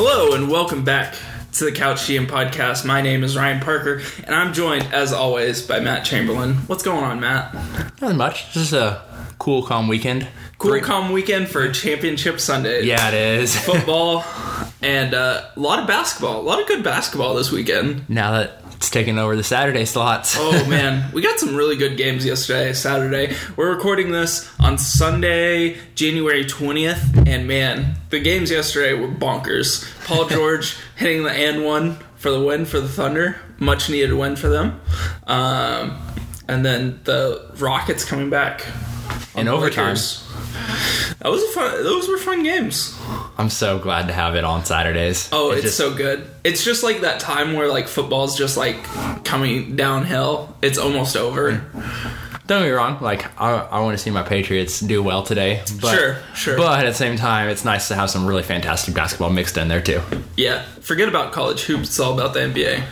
Hello and welcome back to the Couch GM podcast. My name is Ryan Parker, and I'm joined, as always, by Matt Chamberlain. What's going on, Matt? Nothing much. Just a cool, calm weekend. Cool, Great- calm weekend for Championship Sunday. Yeah, it is. Football and uh, a lot of basketball. A lot of good basketball this weekend. now that it's taking over the Saturday slots. Oh man, we got some really good games yesterday, Saturday. We're recording this on Sunday, January 20th, and man, the games yesterday were bonkers. Paul George hitting the and one for the win for the Thunder, much needed win for them. Um, and then the Rockets coming back In overtime. Lakers. That was a fun. Those were fun games. I'm so glad to have it on Saturdays. Oh, It it's just- so good. It's just like that time where like football's just like coming downhill. It's almost over. Mm. Don't get me wrong. Like I, I want to see my Patriots do well today. But, Sure, sure. But at the same time, it's nice to have some really fantastic basketball mixed in there too. Yeah, forget about college hoops. It's all about the NBA.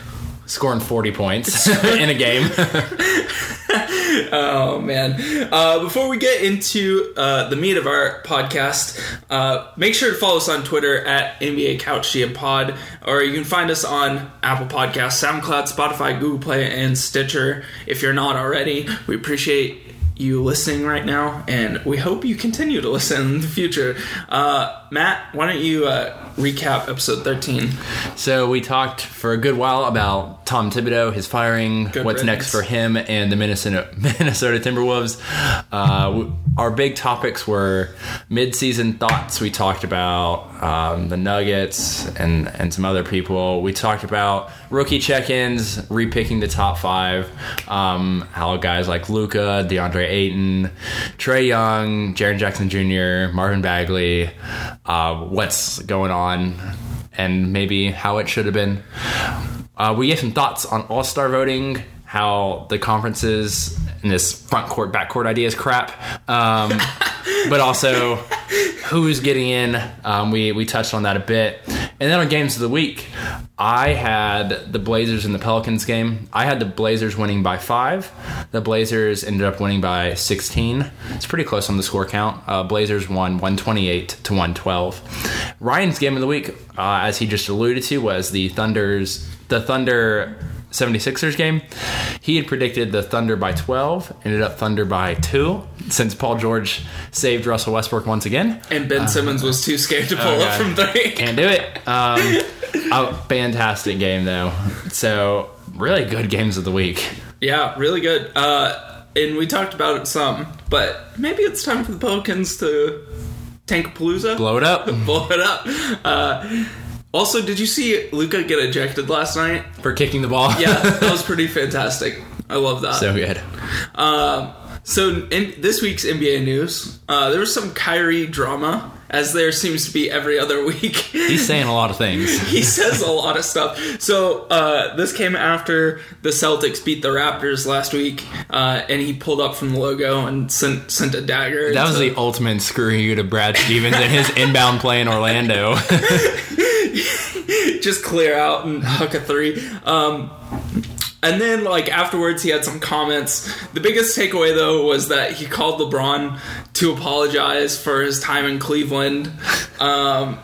Scoring 40 points in a game. Oh man! Uh, before we get into uh, the meat of our podcast, uh, make sure to follow us on Twitter at NBA Couch GM Pod, or you can find us on Apple Podcasts, SoundCloud, Spotify, Google Play, and Stitcher. If you're not already, we appreciate you listening right now, and we hope you continue to listen in the future. Uh, Matt, why don't you uh, recap episode 13? So we talked for a good while about Tom Thibodeau, his firing, Good what's riddance. next for him and the Minnesota Minnesota Timberwolves. Uh, our big topics were midseason thoughts. We talked about um, the Nuggets and and some other people. We talked about rookie check-ins, repicking the top five. Um, how guys like Luka, DeAndre Ayton, Trae Young, Jaren Jackson Jr., Marvin Bagley, uh, what's going on, and maybe how it should have been. Uh, we gave some thoughts on All Star voting, how the conferences and this front court, back court idea is crap, um, but also who's getting in. Um, we we touched on that a bit, and then on games of the week, I had the Blazers and the Pelicans game. I had the Blazers winning by five. The Blazers ended up winning by sixteen. It's pretty close on the score count. Uh, Blazers won one twenty eight to one twelve. Ryan's game of the week, uh, as he just alluded to, was the Thunder's the Thunder 76ers game. He had predicted the Thunder by 12, ended up Thunder by 2 since Paul George saved Russell Westbrook once again. And Ben Simmons was too scared to pull oh, up from three. Can't do it. Um, a fantastic game though. So, really good games of the week. Yeah, really good. Uh, and we talked about it some, but maybe it's time for the Pelicans to tank Palooza, Blow it up blow it up. Uh, also, did you see Luka get ejected last night? for kicking the ball. Yeah, that was pretty fantastic. I love that. so good. Um, so in this week's NBA news, uh, there was some Kyrie drama, as there seems to be every other week. He's saying a lot of things. he says a lot of stuff. So uh, this came after the Celtics beat the Raptors last week, uh, and he pulled up from the logo and sent sent a dagger. That was the ultimate screw you to Brad Stevens and his inbound play in Orlando. just clear out and huck a three. Um, and then, like afterwards, he had some comments. The biggest takeaway, though, was that he called LeBron to apologize for his time in Cleveland. Um,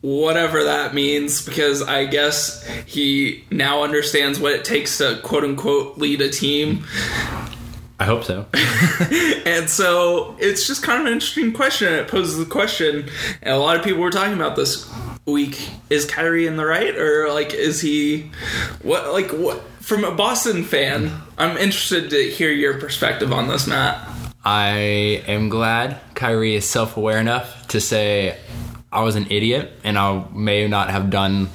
whatever that means, because I guess he now understands what it takes to quote unquote lead a team. I hope so. And so it's just kind of an interesting question. It poses the question, and a lot of people were talking about this week: Is Kyrie in the right, or like is he what? Like what? From a Boston fan, I'm interested to hear your perspective on this, Matt. I am glad Kyrie is self aware enough to say I was an idiot and I may not have done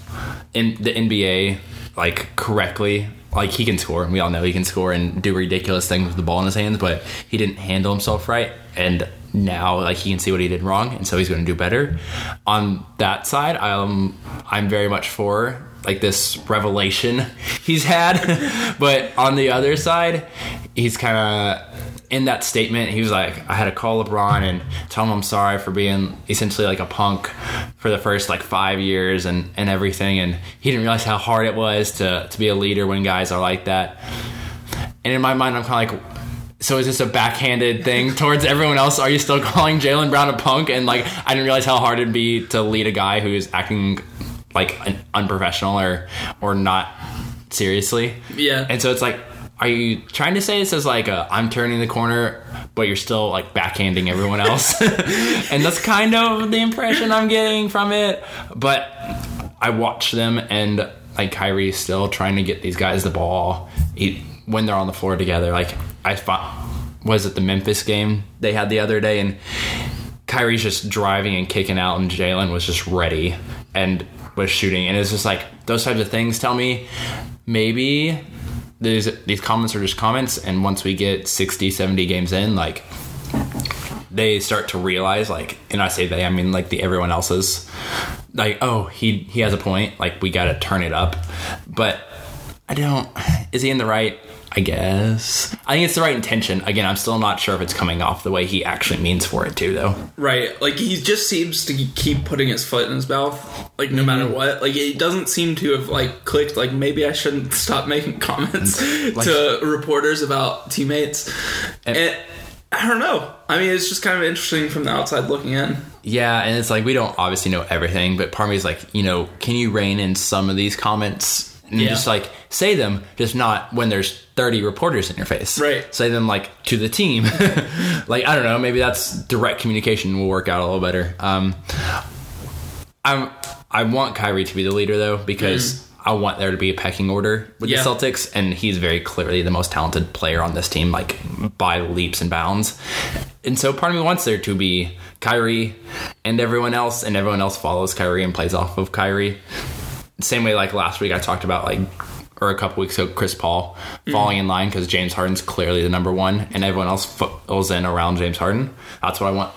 in the NBA like correctly. Like he can score, we all know he can score and do ridiculous things with the ball in his hands, but he didn't handle himself right. And now, like he can see what he did wrong, and so he's going to do better. On that side, I'm I'm very much for like this revelation he's had, but on the other side, he's kind of in that statement, he was like, I had to call LeBron and tell him I'm sorry for being essentially like a punk for the first like five years and, and everything. And he didn't realize how hard it was to, to be a leader when guys are like that. And in my mind, I'm kind of like, so is this a backhanded thing towards everyone else? Are you still calling Jaylen Brown a punk? And like, I didn't realize how hard it'd be to lead a guy who's acting like an unprofessional or or not seriously. Yeah. And so it's like, are you trying to say this as like a I'm turning the corner, but you're still like backhanding everyone else? and that's kind of the impression I'm getting from it. But I watch them and like Kyrie's still trying to get these guys the ball he, when they're on the floor together. Like I thought, was it the Memphis game they had the other day and Kyrie's just driving and kicking out, and Jaylen was just ready and was shooting. And it's just like those types of things tell me maybe these these comments are just comments. And once we get 60, 70 games in, like they start to realize, like, and I say they, I mean like the everyone else's, like, oh, he he has a point. Like we got to turn it up, but I don't. Is he in the right? I guess. I think it's the right intention. Again, I'm still not sure if it's coming off the way he actually means for it too, though. Right. Like he just seems to keep putting his foot in his mouth, like no matter mm-hmm. what. Like it doesn't seem to have like clicked. Like maybe I shouldn't stop making comments mm-hmm. to reporters about teammates. And, I don't know. I mean, it's just kind of interesting from the outside looking in. Yeah, and it's like we don't obviously know everything, but part of me is like, you know, can you rein in some of these comments and Yeah. just like say them, just not when there's 30 reporters in your face. Right. Say them like to the team. like I don't know, maybe that's direct communication will work out a little better. Um, I'm I want Kyrie to be the leader though because I want there to be a pecking order with Mm. Yeah. the Celtics, and he's very clearly the most talented player on this team, like by leaps and bounds. And so part of me wants there to be Kyrie and everyone else, and everyone else follows Kyrie and plays off of Kyrie. Same way, like last week, I talked about like. Or a couple weeks ago, Chris Paul falling in line because James Harden's clearly the number one, and everyone else fills in around James Harden. That's what I want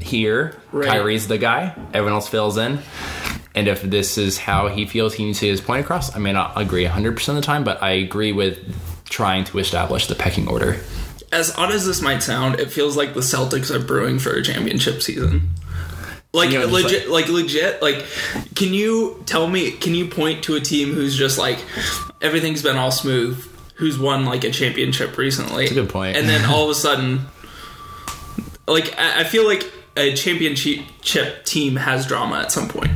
here. Right. Kyrie's the guy. Everyone else fills in. And if this is how he feels he needs to get his point across, I may not agree 100% of the time, but I agree with trying to establish the pecking order. As odd as this might sound, it feels like the Celtics are brewing for a championship season. Like You know, legit, like, legit. Like, can you tell me? Can you point to a team who's just like everything's been all smooth, who's won like a championship recently? a good point. And then all of a sudden, like I, I feel like a championship team has drama at some point.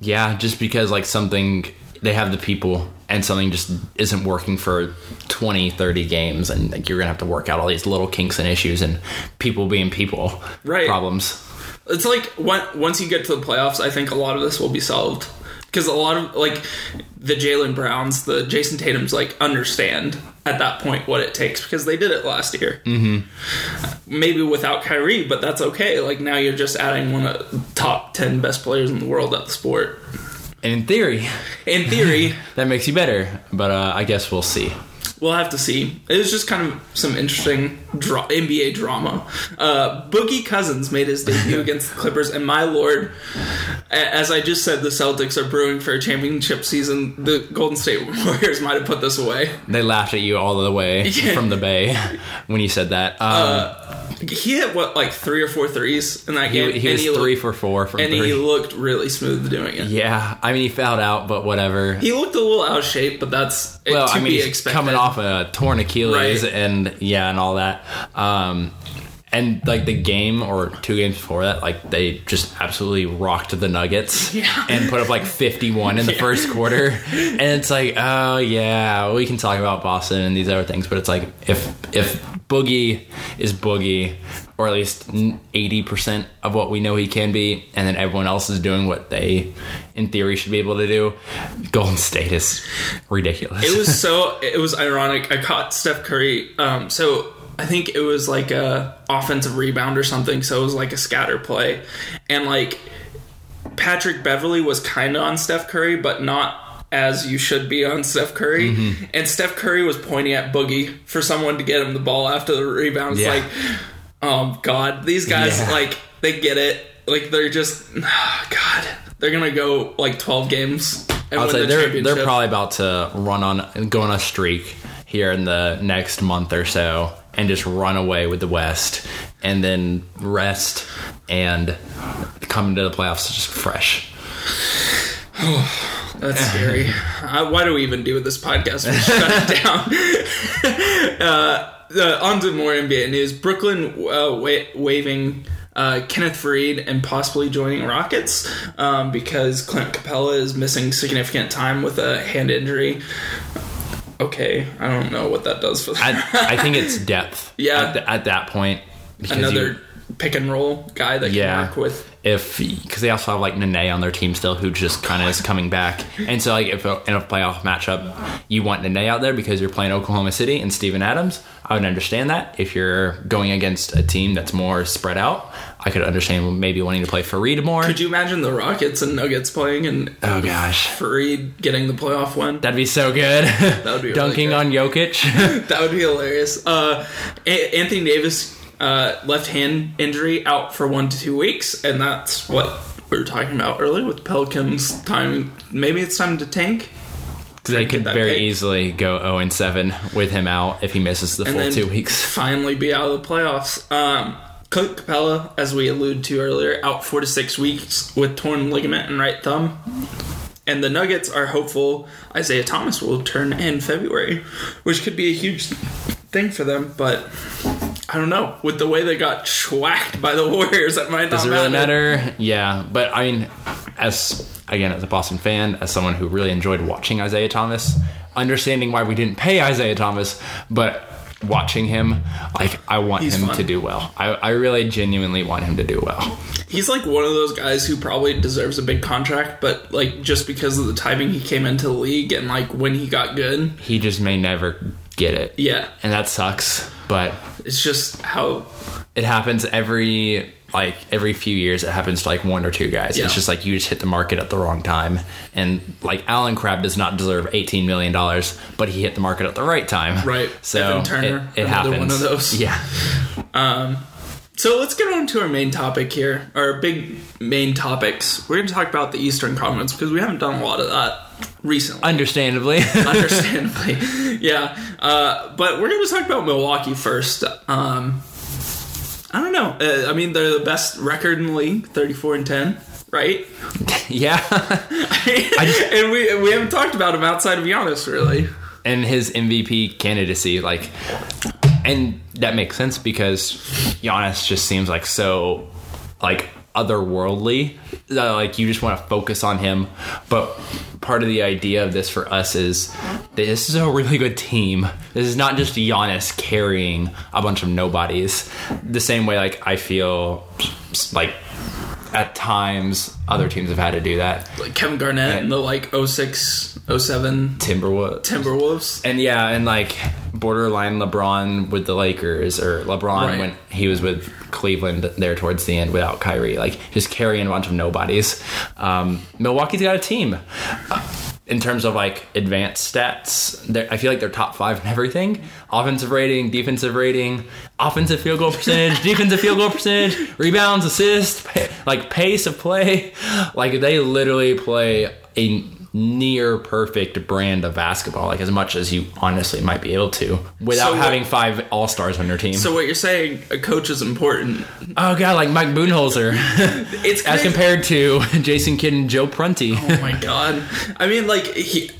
Yeah, just because like something, they have the people and something just isn't working for 20, 30 games, and like, you're to have to work out all these little kinks and issues and people being people Right. problems. It's like when, once you get to the playoffs, I think a lot of this will be solved because a lot of like the Jaylen Browns, the Jayson Tatum's, like understand at that point what it takes because they did it last year. Mm-hmm. Maybe without Kyrie, but that's okay. Like now you're just adding one of the top ten best players in the world at the sport. And in theory, In theory, that makes you better, but uh, I guess we'll see. We'll have to see. It was just kind of some interesting dra- NBA drama. Uh, Boogie Cousins made his debut against the Clippers, and my lord, as I just said, the Celtics are brewing for a championship season. The Golden State Warriors might have put this away. They laughed at you all the way from the Bay when you said that. Um, He hit what like three or four threes in that game. he, he was he three looked, for four from and three. he looked really smooth doing it. yeah, I mean he fouled out, but whatever. He looked a little out of shape, but that's well, to I mean be expected. coming off a torn Achilles Right. and yeah, and all that. Um, and like the game or two games before that, like they just absolutely rocked the Nuggets Yeah. and put up like fifty-one in the first quarter. And it's like, oh yeah, we can talk about Boston and these other things, but it's like if if Boogie is Boogie, or at least eighty percent of what we know he can be, and then everyone else is doing what they, in theory, should be able to do. Golden State is ridiculous. it was so it was ironic. I caught Steph Curry. Um, so I think it was like a offensive rebound or something. So it was like a scatter play, and like Patrick Beverley was kind of on Steph Curry, but not as you should be on Steph Curry. Mm-hmm. And Steph Curry was pointing at Boogie for someone to get him the ball after the rebound. It's Yeah. like, oh god, these guys Yeah. like they get it. Like they're just, oh, God, they're gonna go like twelve games. And I'll say the they're they're probably about to run on go on a streak here in the next month or so and just run away with the West and then rest and come into the playoffs just fresh. That's scary. uh, why do we even do this podcast? We shut it down. uh, uh, on to more NBA news. Brooklyn uh, wa- waiving uh, Kenneth Faried and possibly joining Rockets um, because Clint Capela is missing significant time with a hand injury. Okay, I don't know what that does for them. I, I think it's depth. Yeah. At, the- at that point, because Another pick and roll guy that Yeah. can work with. if because they also have like Nene on their team still, who just kind of is coming back, and so like if a, in a playoff matchup, you want Nene out there because you're playing Oklahoma City and Steven Adams. I would understand that if you're going against a team that's more spread out. I could understand maybe wanting to play Faried more. Could you imagine the Rockets and Nuggets playing and oh gosh, Faried getting the playoff win? that'd be so good. That would be really dunking good. on Jokic. That would be hilarious. Uh, A- Anthony Davis, uh, left hand injury, out for one to two weeks, and that's what we were talking about earlier with Pelicans. Time, maybe it's time to tank, they could very pick. easily go 0 and 7 with him out if he misses the and full two weeks. finally be out of the playoffs. Um, Clint Capela, as we alluded to earlier, out four to six weeks with torn ligament and right thumb. And the Nuggets are hopeful Isaiah Thomas will turn in February, which could be a huge thing for them. But I don't know. With the way they got schwacked by the Warriors, that might Does not it really matter? Yeah, but I mean, as again as a Boston fan, as someone who really enjoyed watching Isaiah Thomas, understanding why we didn't pay Isaiah Thomas, but watching him, like I want He's him fun. to do well. I, I really genuinely want him to do well. He's like one of those guys who probably deserves a big contract, but like just because of the timing he came into the league and like when he got good, He just may never get it, yeah, and that sucks. But it's just how it happens every like every few years it happens to like one or two guys Yeah. it's just like you just hit the market at the wrong time and like Allen Crabbe does not deserve 18 million dollars but he hit the market at the right time Right. so Evan Turner, it, it happens one of those. yeah um, So let's get on to our main topic here, our big main topics. We're going to talk about the Eastern Conference because we haven't done a lot of that recently, understandably understandably. yeah, uh, but we're going to talk about Milwaukee first. Um, I don't know. Uh, I mean, they're the best record in the league, thirty-four and ten, right? yeah and we we haven't talked about him outside of Giannis, really. and his mvp candidacy like and that makes sense because Giannis just seems like so like otherworldly. That like you just want to focus on him. But part of the idea of this for us is this is a really good team. This is not just Giannis carrying a bunch of nobodies. The same way like I feel like at times other teams have had to do that Like Kevin Garnett and the like 06, 07 Timberwolves Timberwolves. and yeah, and like borderline LeBron with the Lakers or LeBron Right. when he was with Cleveland there towards the end without Kyrie, like just carrying a bunch of nobodies. Um, Milwaukee's got a team. Uh, In terms of like advanced stats, I feel like they're top five in everything: offensive rating, defensive rating, offensive field goal percentage, defensive field goal percentage, rebounds, assists, like pace of play. Like they literally play a near perfect brand of basketball, like as much as you honestly might be able to, without So what- having five all stars on your team. So what you're saying, a coach is important. oh god, like Mike Budenholzer, It's as compared to Jason Kidd and Joe Prunty. Oh my god! I mean, like he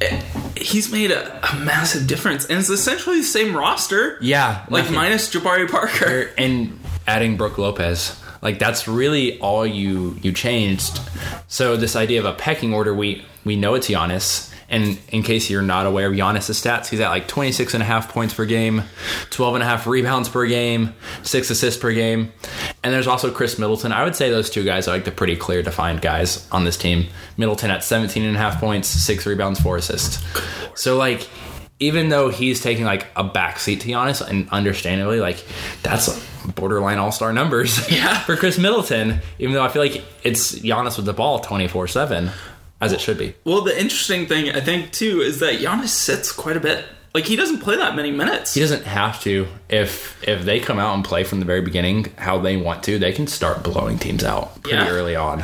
he's made a, a massive difference, and it's essentially the same roster. yeah, like nothing- minus Jabari Parker. Er, and adding Brook Lopez. Like that's really all you you changed. So this idea of a pecking order, we we know it's Giannis. And in case you're not aware of Giannis' stats, he's at like 26 and a half points per game, 12 and a half rebounds per game, six assists per game. And there's also Khris Middleton. I would say those two guys are like the pretty clear defined guys on this team. Middleton at 17 and a half points, six rebounds, four assists. So like even though he's taking like a backseat to Giannis, and understandably, like that's borderline all star numbers Yeah. for Khris Middleton. Even though I feel like it's Giannis with the ball twenty four seven, as it should be. Well, the interesting thing I think too is that Giannis sits quite a bit. Like he doesn't play that many minutes. He doesn't have to. If if they come out and play from the very beginning how they want to, they can start blowing teams out pretty Yeah. early on.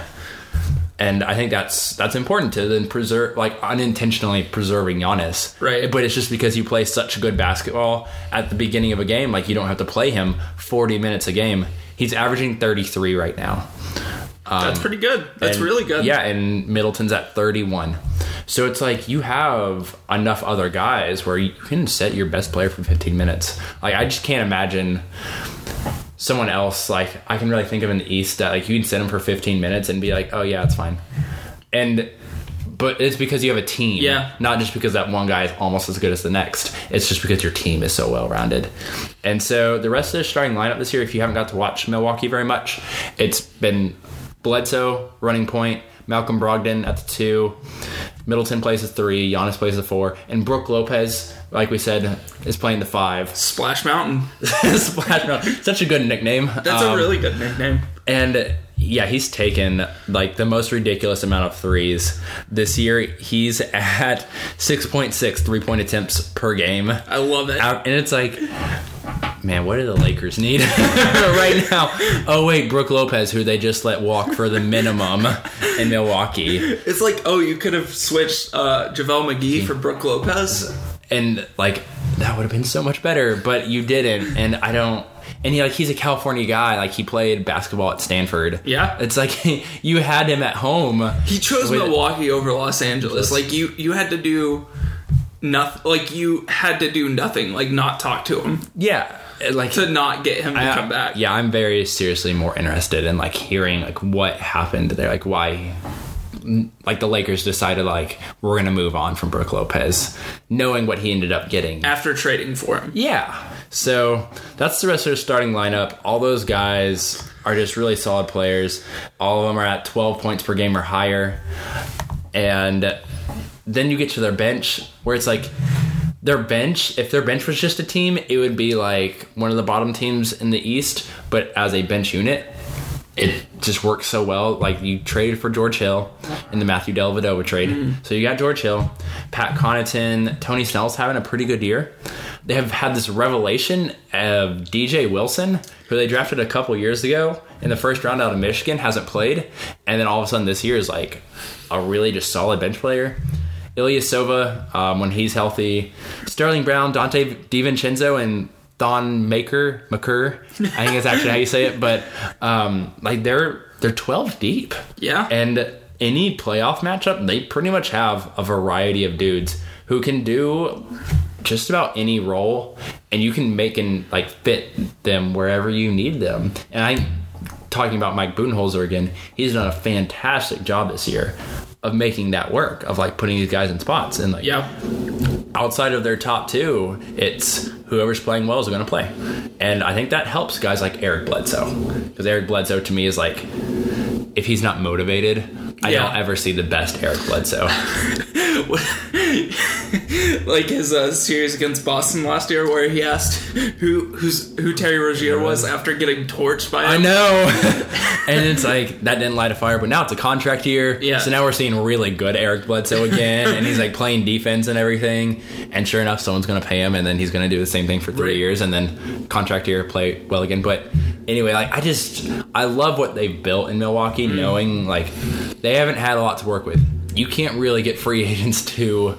And I think that's that's important to then preserve, like unintentionally preserving Giannis. Right. But it's just because you play such good basketball at the beginning of a game, like you don't have to play him 40 minutes a game. He's averaging 33 right now. Um, that's pretty good. That's And- really good. Yeah, and Middleton's at 31. So it's like you have enough other guys where you can set your best player for 15 minutes. Like I just can't imagine someone else like I can really think of in the East that like you can send him for 15 minutes and be like, oh yeah, it's fine. And but it's because you have a team, Yeah. Not just because that one guy is almost as good as the next. It's just because your team is so well rounded. And so the rest of the starting lineup this year, if you haven't got to watch Milwaukee very much, it's been Bledsoe running point, Malcolm Brogdon at the two, Middleton plays the three, Giannis plays the four, and Brook Lopez, like we said, is playing the five. Splash Mountain. Splash Mountain. Such a good nickname. That's Um, a really good nickname. and yeah, he's taken like the most ridiculous amount of threes this year. He's at 6.6 three point attempts per game. I love it. And it's like, man, what do the Lakers need right now? Oh, wait, Brook Lopez, who they just let walk for the minimum in Milwaukee. It's like, oh, you could have switched uh, JaVale McGee for Brook Lopez. And like, that would have been so much better, but you didn't. And I don't. And he, like he's a California guy, like he played basketball at Stanford. Yeah. it's like you had him at home. He chose With- Milwaukee over Los Angeles. Like you, you had to do nothing. Like you had to do nothing. Like not talk to him Yeah, like to not get him to I- come back. Yeah, I'm very seriously more interested in like hearing like what happened there, like why like the Lakers decided like we're gonna move on from Brook Lopez, knowing what he ended up getting. After trading for him. Yeah. So that's the rest of the starting lineup. All those guys are just really solid players. All of them are at 12 points per game or higher. And then you get to their bench where it's like their bench, if their bench was just a team, it would be like one of the bottom teams in the East, but as a bench unit, it just works so well. Like you traded for George Hill in the Matthew Dellavedova trade. So you got George Hill, Pat Connaughton, Tony Snell's having a pretty good year. They have had this revelation of DJ Wilson, who they drafted a couple years ago in the first round out of Michigan, hasn't played, and then all of a sudden this year is like a really just solid bench player. Ilyasova, um, when he's healthy, Sterling Brown, Donte DiVincenzo, and Don Maker, McCurr, I think that's actually how you say it, but um, like they're they're 12 deep. Yeah. And any playoff matchup, they pretty much have a variety of dudes who can do just about any role and you can make and like fit them wherever you need them. And I talking about Mike Budenholzer again, he's done a fantastic job this year of making that work, of like putting these guys in spots and like Yeah. outside of their top two, it's whoever's playing well is going to play. And I think that helps guys like Eric Bledsoe. Because Eric Bledsoe to me is like, if he's not motivated, I don't ever see the best Eric Bledsoe. like his uh, series against Boston last year, where he asked who who's who Terry Rozier was after getting torched by I know. and it's like, that didn't light a fire, but now it's a contract year. Yeah. So now we're seeing really good Eric Bledsoe again. and he's like playing defense and everything. And sure enough, someone's going to pay him, and then he's going to do the same thing for three Right. years, and then contract year, play well again. But anyway, like, I just, I love what they've built in Milwaukee, Mm. knowing like they haven't had a lot to work with. You can't really get free agents to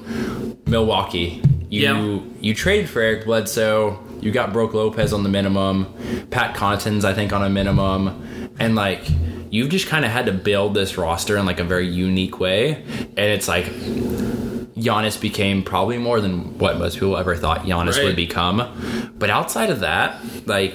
Milwaukee. You Yeah. you traded for Eric Bledsoe. You got Brook Lopez on the minimum. Pat Connaughton's I think on a minimum, and like you've just kind of had to build this roster in like a very unique way, and it's like Giannis became probably more than what most people ever thought Giannis Right. would become. But outside of that, like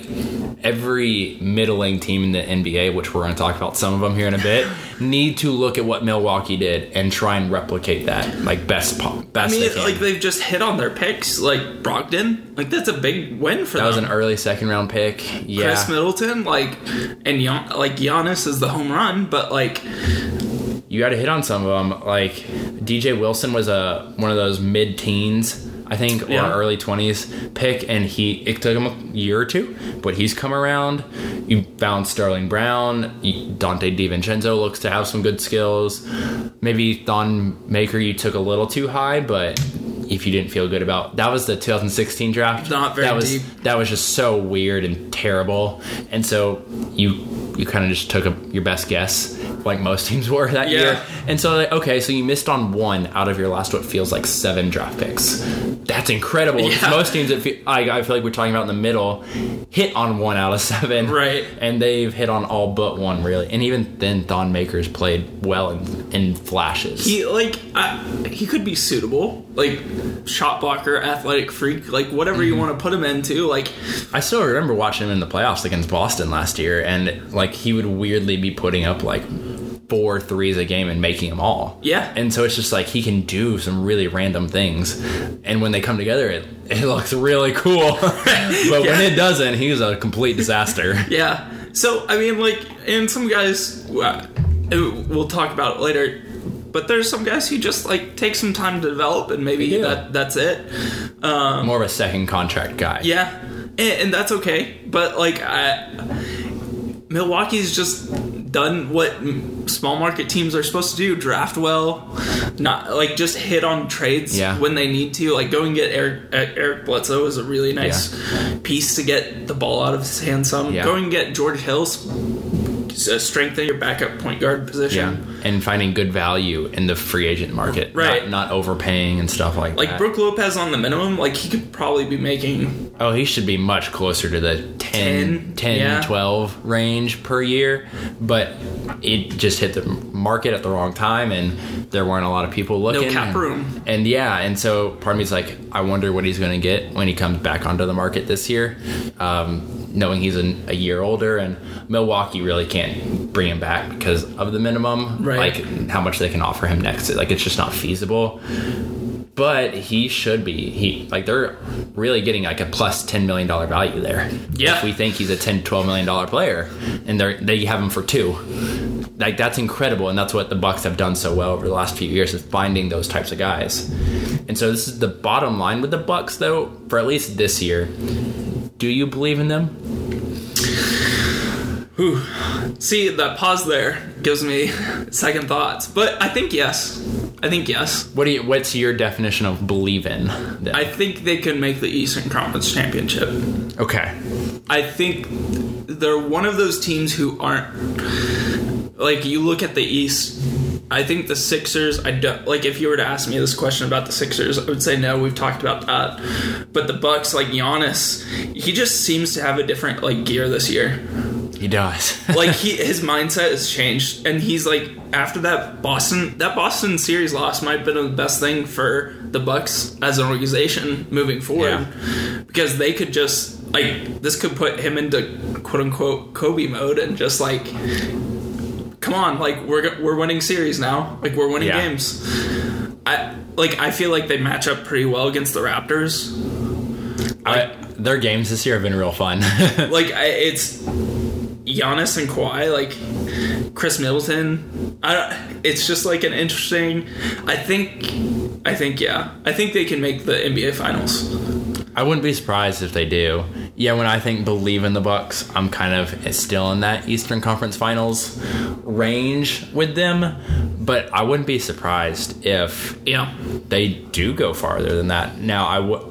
every middling team in the NBA, which we're going to talk about some of them here in a bit, need to look at what Milwaukee did and try and replicate that like best po- I mean, they like they've just hit on their picks, like Brogdon. Like that's a big win for them. that was an early second round pick. Yeah. Khris Middleton, like, and Gian, like Giannis is the home run, but like, you got to hit on some of them. Like DJ Wilson was a one of those mid teens, I think, or early twenties pick, and he it took him a year or two, but he's come around. You found Sterling Brown, you- Donte DiVincenzo looks to have some good skills. Maybe Thon Maker you took a little too high, but if you didn't feel good about that was the 2016 draft. Not very that was deep. that was just so weird and terrible, and so you you kind of just took a, your best guess, like most teams were that Yeah. year. And so, like, okay, so you missed on one out of your last what feels like seven draft picks. that's incredible. Yeah. Most teams, that feel, I, I feel like we're talking about in the middle, hit on one out of seven, Right. And they've hit on all but one, really. And even then, Thon Makers played well in, in flashes. He like I, he could be suitable, like shot blocker, athletic freak, like whatever Mm-hmm. you want to put him into. Like I still remember watching him in the playoffs against Boston last year, and like he would weirdly be putting up like four threes a game and making them all. Yeah. And so it's just like he can do some really random things, and when they come together, it it looks really cool. but when it doesn't, he's a complete disaster. yeah. So I mean, like, and some guys uh, we'll talk about it later. But there's some guys who just like take some time to develop, and maybe do. that that's it. More of a second contract guy. Yeah, and, and that's okay. But like, I, Milwaukee's just done what small market teams are supposed to do: draft well, not like just hit on trades Yeah. when they need to. Like, go and get Eric Eric Bledsoe is a really nice piece to get the ball out of his hand. Some Yeah. go and get George Hills. uh, Strengthen your backup point guard Yeah, position. And finding good value in the free agent market, Right. Not, not overpaying and stuff like, Like that. Like Brook Lopez on the minimum, like he could probably be making Oh, he should be much closer to the 10, 10, 10 yeah. 12 range per year, but it just hit the market at the wrong time and there weren't a lot of people looking. No cap and, room. And yeah, and so part of me is like, I wonder what he's going to get when he comes back onto the market this year, um, knowing he's an, a year older and Milwaukee really can't bring him back because of the minimum, Right. like how much they can offer him next. Like it's just not feasible but he should be he like they're really getting like a plus 10 million dollar value there. Yeah. if we think he's a 10 12 million dollar player and they they have him for two. Like that's incredible and that's what the bucks have done so well over the last few years is finding those types of guys. And so this is the bottom line with the bucks though for at least this year. Do you believe in them See, that pause there gives me second thoughts. But I think yes. I think yes. what do you what's your definition of believe in then? I think they can make the Eastern Conference Championship. okay I think they're one of those teams who aren't like you look at the East. I think the Sixers. I don't like if you were to ask me this question about the Sixers, I would say no. We've talked about that. But the Bucks, like Giannis, he just seems to have a different like gear this year. He does. Like he his mindset has changed and he's like after that Boston that Boston series loss might have been the best thing for the Bucks as an organization moving forward. Because they could just like this could put him into quote unquote Kobe mode and just like come on like we're we're winning series now. Like we're winning Yeah. games. I like I feel like they match up pretty well against the Raptors. I, their games this year have been real fun. Like I, it's Giannis and Kawhi, like Khris Middleton. I it's just like an interesting. I think, I think yeah, I think they can make the NBA Finals. I wouldn't be surprised if they do. Yeah, when I think believe in the Bucks, I'm kind of still in that Eastern Conference Finals range with them, but I wouldn't be surprised if Yeah, they do go farther than that. Now, I would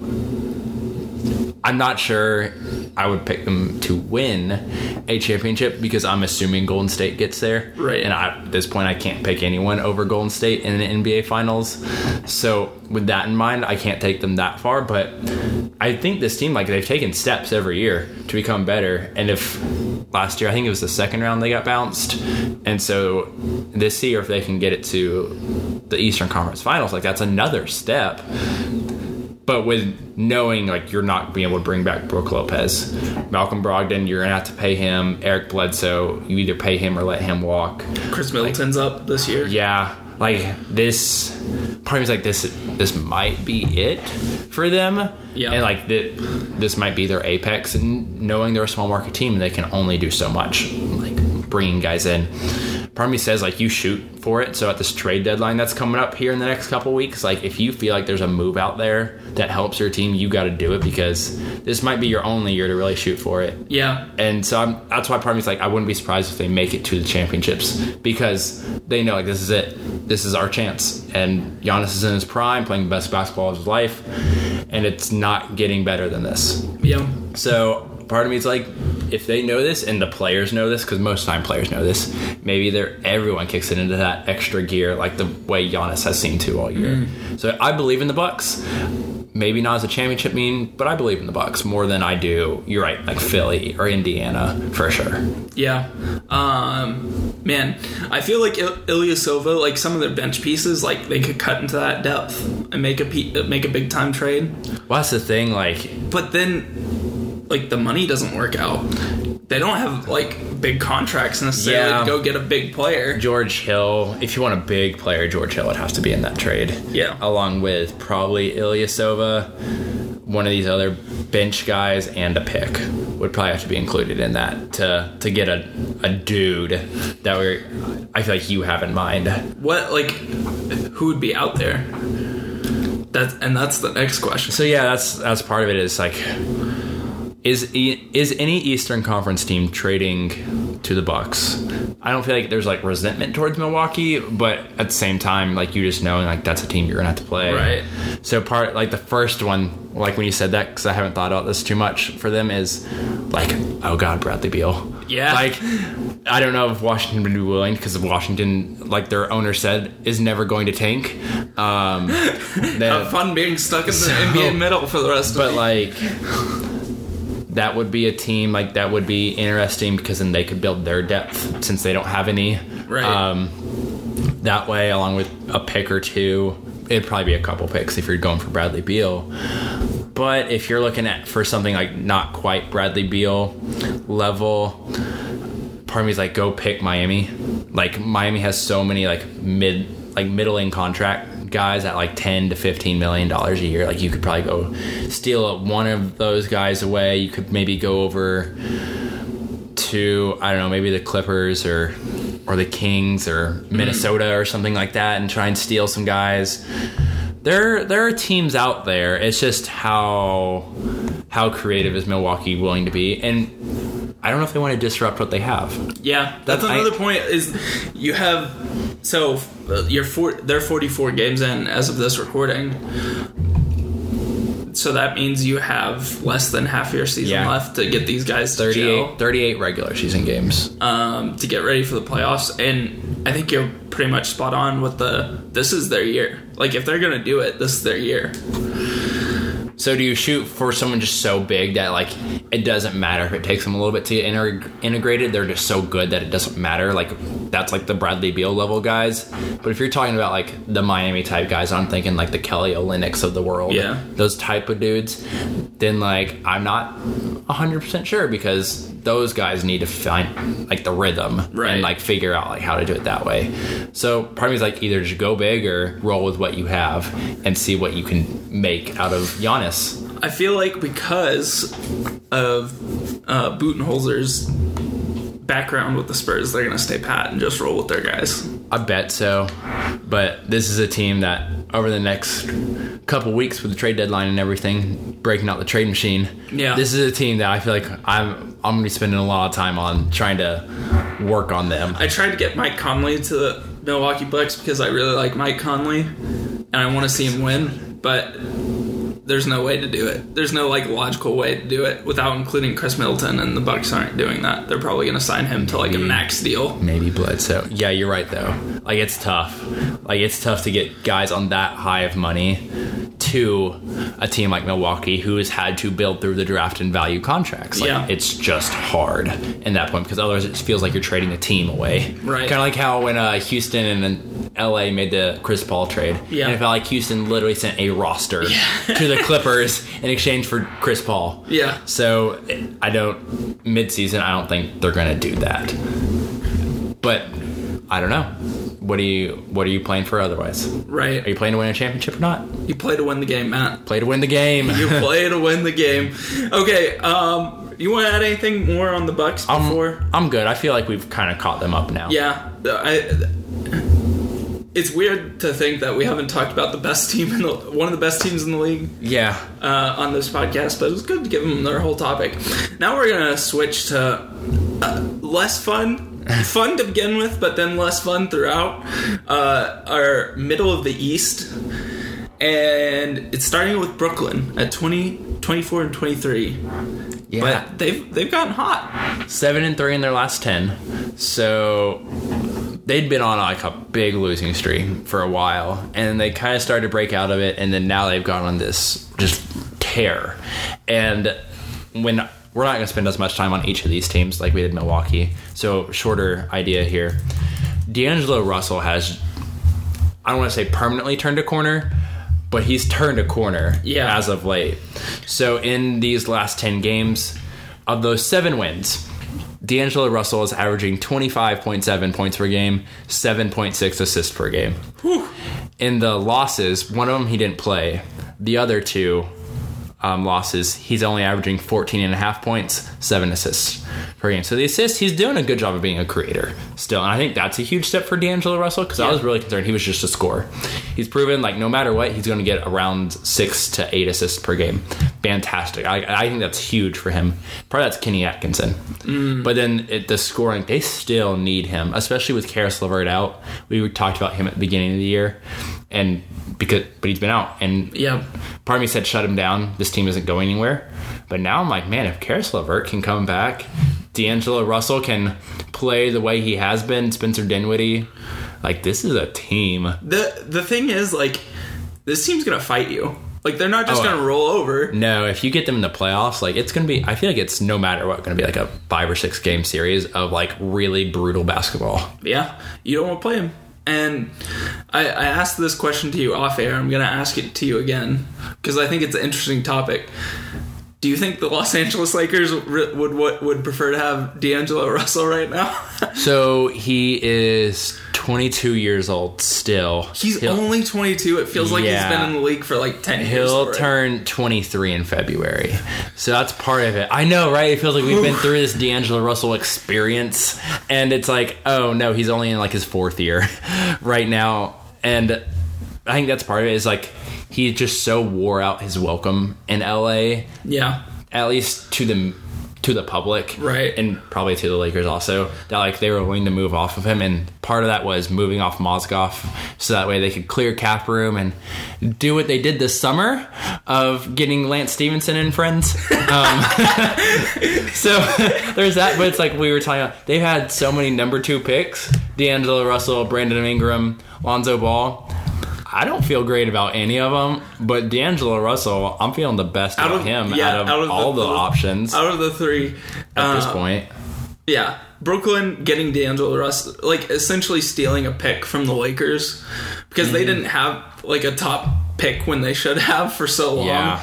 I'm not sure I would pick them to win a championship because I'm assuming Golden State gets there. Right. And I, at this point, I can't pick anyone over Golden State in the NBA Finals. So, with that in mind, I can't take them that far. But I think this team, like, they've taken steps every year to become better. And if last year, I think it was the second round they got bounced. And so, this year, if they can get it to the Eastern Conference Finals, like, that's another step but with knowing like you're not being able to bring back Brook Lopez, Malcolm Brogdon, you're gonna have to pay him. Eric Bledsoe, you either pay him or let him walk. Khris Middleton's up this year. Yeah, like this. Part of like this. This might be it for them. Yeah. and like that. This might be their apex, and knowing they're a small market team, they can only do so much. Like bringing guys in. Part of me says like you shoot for it. So at this trade deadline that's coming up here in the next couple weeks, like if you feel like there's a move out there that helps your team, you got to do it because this might be your only year to really shoot for it. Yeah, And so I'm, that's why part of me is like, I wouldn't be surprised if they make it to the championships because they know like this is it, this is our chance. And Giannis is in his prime, playing the best basketball of his life, and it's not getting better than this. yeah, So part of me is like, if they know this and the players know this, because most time players know this, maybe they're everyone kicks it into that extra gear like the way Giannis has seemed to all year. So I believe in the Bucks. maybe not as a championship mean, but I believe in the Bucks more than I do. You're right, like Philly or Indiana for sure. Yeah. Um, man, I feel like Il- Ilyasova, like some of their bench pieces, like they could cut into that depth and make a pe- make a big time trade. Well, that's the thing. Like, But then, like the money doesn't work out. They don't have like big contracts necessarily Yeah. to go get a big player. George Hill, if you want a big player, George Hill would have to be in that trade. Yeah. Along with probably Ilyasova, one of these other bench guys, and a pick would probably have to be included in that to to get a, a dude that we I feel like you have in mind. What like who would be out there? That's and that's the next question. So yeah, that's that's part of it. Is like, is is any Eastern Conference team trading to the Bucks? I don't feel like there's like resentment towards Milwaukee, but at the same time, like you just knowing like that's a team you're gonna have to play. Right. So part like the first one, like when you said that, because I haven't thought about this too much for them, is like, oh god, Bradley Beal. Yeah. Like, I don't know if Washington would be willing because if Washington, like their owner said, is never going to tank. Um, Have fun being stuck in the So- NBA middle for the rest but of But like that would be a team like that would be interesting because then they could build their depth since they don't have any. Right. Um, that way, along with a pick or two, it'd probably be a couple picks if you're going for Bradley Beal. But if you're looking at for something like not quite Bradley Beal level, part of me is like go pick Miami. Like Miami has so many like mid like middling contract guys at like 10 to 15 million dollars a year like you could probably go steal one of those guys away. You could maybe go over to I don't know maybe the Clippers or or the Kings or Minnesota or something like that and try and steal some guys. There there are teams out there. It's just how how creative is Milwaukee willing to be? And I don't know if they want to disrupt what they have Yeah, that's I- another point. Is you have so uh, you're four, they're 44 games in as of this recording. So that means you have less than half your season Yeah. left to get these guys 38, gel, 38 regular season games um, to get ready for the playoffs. And I think you're pretty much spot on with the. This is their year. Like if they're gonna do it, this is their year. So do you shoot for someone just so big that like it doesn't matter if it takes them a little bit to get inter- integrated? They're just so good that it doesn't matter. Like that's like the Bradley Beal level guys. But if you're talking about like the Miami type guys, I'm thinking like the Kelly Olynyk's of the world. Yeah. those type of dudes. Then like I'm not 100 percent sure because those guys need to find like the rhythm Right. and like figure out like how to do it that way. So part of me is like either just go big or roll with what you have and see what you can make out of Giannis. I feel like because of uh, Budenholzer's background with the Spurs, they're gonna stay pat and just roll with their guys. I bet so. But this is a team that over the next couple weeks with the trade deadline and everything, breaking out the trade machine. Yeah. This is a team that I feel like I'm I'm gonna be spending a lot of time on trying to work on them. I tried to get Mike Conley to the Milwaukee Bucks because I really like Mike Conley and I want to see him win, but there's no way to do it. There's no like logical way to do it without including Khris Middleton, and the Bucks aren't doing that. They're probably going to sign him to like a max deal. Maybe Bledsoe. Yeah, you're right though. Like it's tough. Like it's tough to get guys on that high of money to a team like Milwaukee who has had to build through the draft and value contracts. Like, Yeah. it's just hard in that point because otherwise it feels like you're trading a team away. Right. Kind of like how when uh, Houston and then LA made the Chris Paul trade. Yeah. And it felt like Houston literally sent a roster to the Clippers in exchange for Chris Paul. Yeah. So I don't midseason. I don't think they're going to do that. But I don't know. What do you What are you playing for otherwise? Right. Are you playing to win a championship or not? You play to win the game, Matt. Play to win the game. You play to win the game. Okay. Um, you want to add anything more on the Bucks before? I'm good. I feel like we've kind of caught them up now. Yeah, I. It's weird to think that we haven't talked about the best team in the one of the best teams in the league Yeah. uh, on this podcast, but it was good to give them their whole topic. Now we're gonna switch to uh, less fun, fun to begin with, but then less fun throughout. Uh, our middle of the East, and it's starting with Brooklyn at 20, 24 and twenty three. Yeah. But they've they've gotten hot. Seven and three in their last ten. So they'd been on like a big losing streak for a while, and they kind of started to break out of it, and then now they've gone on this just tear. And when we're not going to spend as much time on each of these teams like we did Milwaukee, so shorter idea here. D'Angelo Russell has, I don't want to say permanently turned a corner, but he's turned a corner Yeah. as of late. So in these last 10 games, of those seven wins, D'Angelo Russell is averaging 25.7 points per game, 7.6 assists per game. In the losses, one of them he didn't play. The other two um, losses, he's only averaging 14 and a half points, seven assists per game. So the assists, he's doing a good job of being a creator still. And I think that's a huge step for D'Angelo Russell because I was really concerned he was just a scorer. He's proven like no matter what, he's going to get around six to eight assists per game. Fantastic. I, I think that's huge for him. Part of that's Kenny Atkinson. Mm. But then it, the scoring, they still need him, especially with Caris LeVert out. We talked about him at the beginning of the year. And because, but he's been out, and Yeah. part of me said shut him down. This team isn't going anywhere. But now I'm like, man, if Caris LeVert can come back, D'Angelo Russell can play the way he has been, Spencer Dinwiddie, like this is a team. The the thing is, like, this team's gonna fight you. Like, they're not just Oh, gonna roll over. No, if you get them in the playoffs, like it's gonna be. I feel like it's no matter what, gonna be like a five or six game series of like really brutal basketball. Yeah, you don't want to play them. And I, I asked this question to you off air. I'm gonna ask it to you again because I think it's an interesting topic. Do you think the Los Angeles Lakers would would, would prefer to have D'Angelo Russell right now? So he is 22 years old still. He's He'll- only 22. It feels like Yeah. he's been in the league for like 10 years. He'll turn 23 in February. So that's part of it. I know, right? It feels like we've been through this D'Angelo Russell experience. And it's like, oh, no, he's only in like his fourth year right now. And I think that's part of it is like he just so wore out his welcome in LA, Yeah, at least to the to the public, Right. and probably to the Lakers also. That like they were willing to move off of him, and part of that was moving off Mozgov, so that way they could clear cap room and do what they did this summer of getting Lance Stephenson and friends. Um, so there's that, but it's like we were talking about. They've had so many number two picks: D'Angelo Russell, Brandon Ingram, Lonzo Ball. I don't feel great about any of them, but D'Angelo Russell, I'm feeling the best Out of- him yeah, out of, out of all the, the- options out of the three, at this uh, point. Yeah, Brooklyn getting D'Angelo Russell, like essentially stealing a pick from the Lakers because Mm-hmm. they didn't have like a top pick when they should have for so long. Yeah.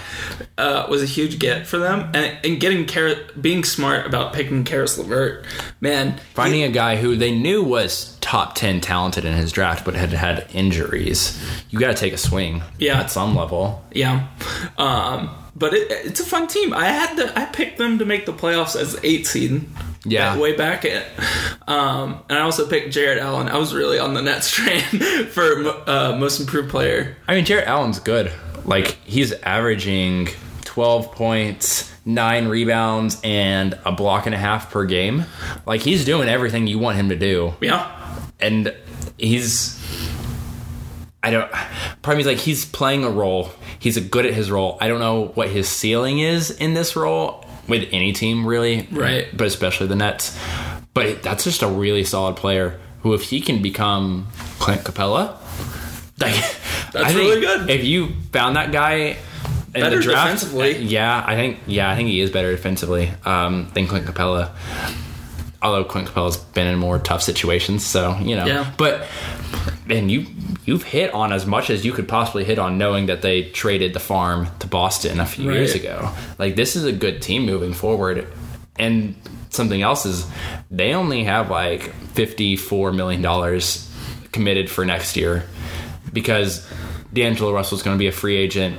Uh, was a huge get for them, and, and getting Car- being smart about picking Caris LeVert, man. Finding a guy who they knew was top 10 talented in his draft, but had had injuries. You got to take a swing Yeah. at some level. Yeah, um, but it, it's a fun team. I had to, I picked them to make the playoffs as eight seed. Yeah. way back at, um, and I also picked Jarrett Allen. I was really on the Nets train for uh, most improved player. I mean, Jarrett Allen's good. Like, he's averaging 12 points, nine rebounds, and a block and a half per game. Like, he's doing everything you want him to do. Yeah, and he's I don't part of like he's playing a role. He's good at his role. I don't know what his ceiling is in this role with any team really. Right. But especially the Nets. But that's just a really solid player who if he can become Clint Capela, like That's really good. If you found that guy in Better the draft, defensively. yeah, I think yeah, I think he is better defensively um, than Clint Capela although Clint Capela's been in more tough situations, so you know. Yeah. But and you you've hit on as much as you could possibly hit on knowing that they traded the farm to Boston a few Right. years ago. Like this is a good team moving forward. And something else is they only have like fifty four million dollars committed for next year because D'Angelo Russell's going to be a free agent.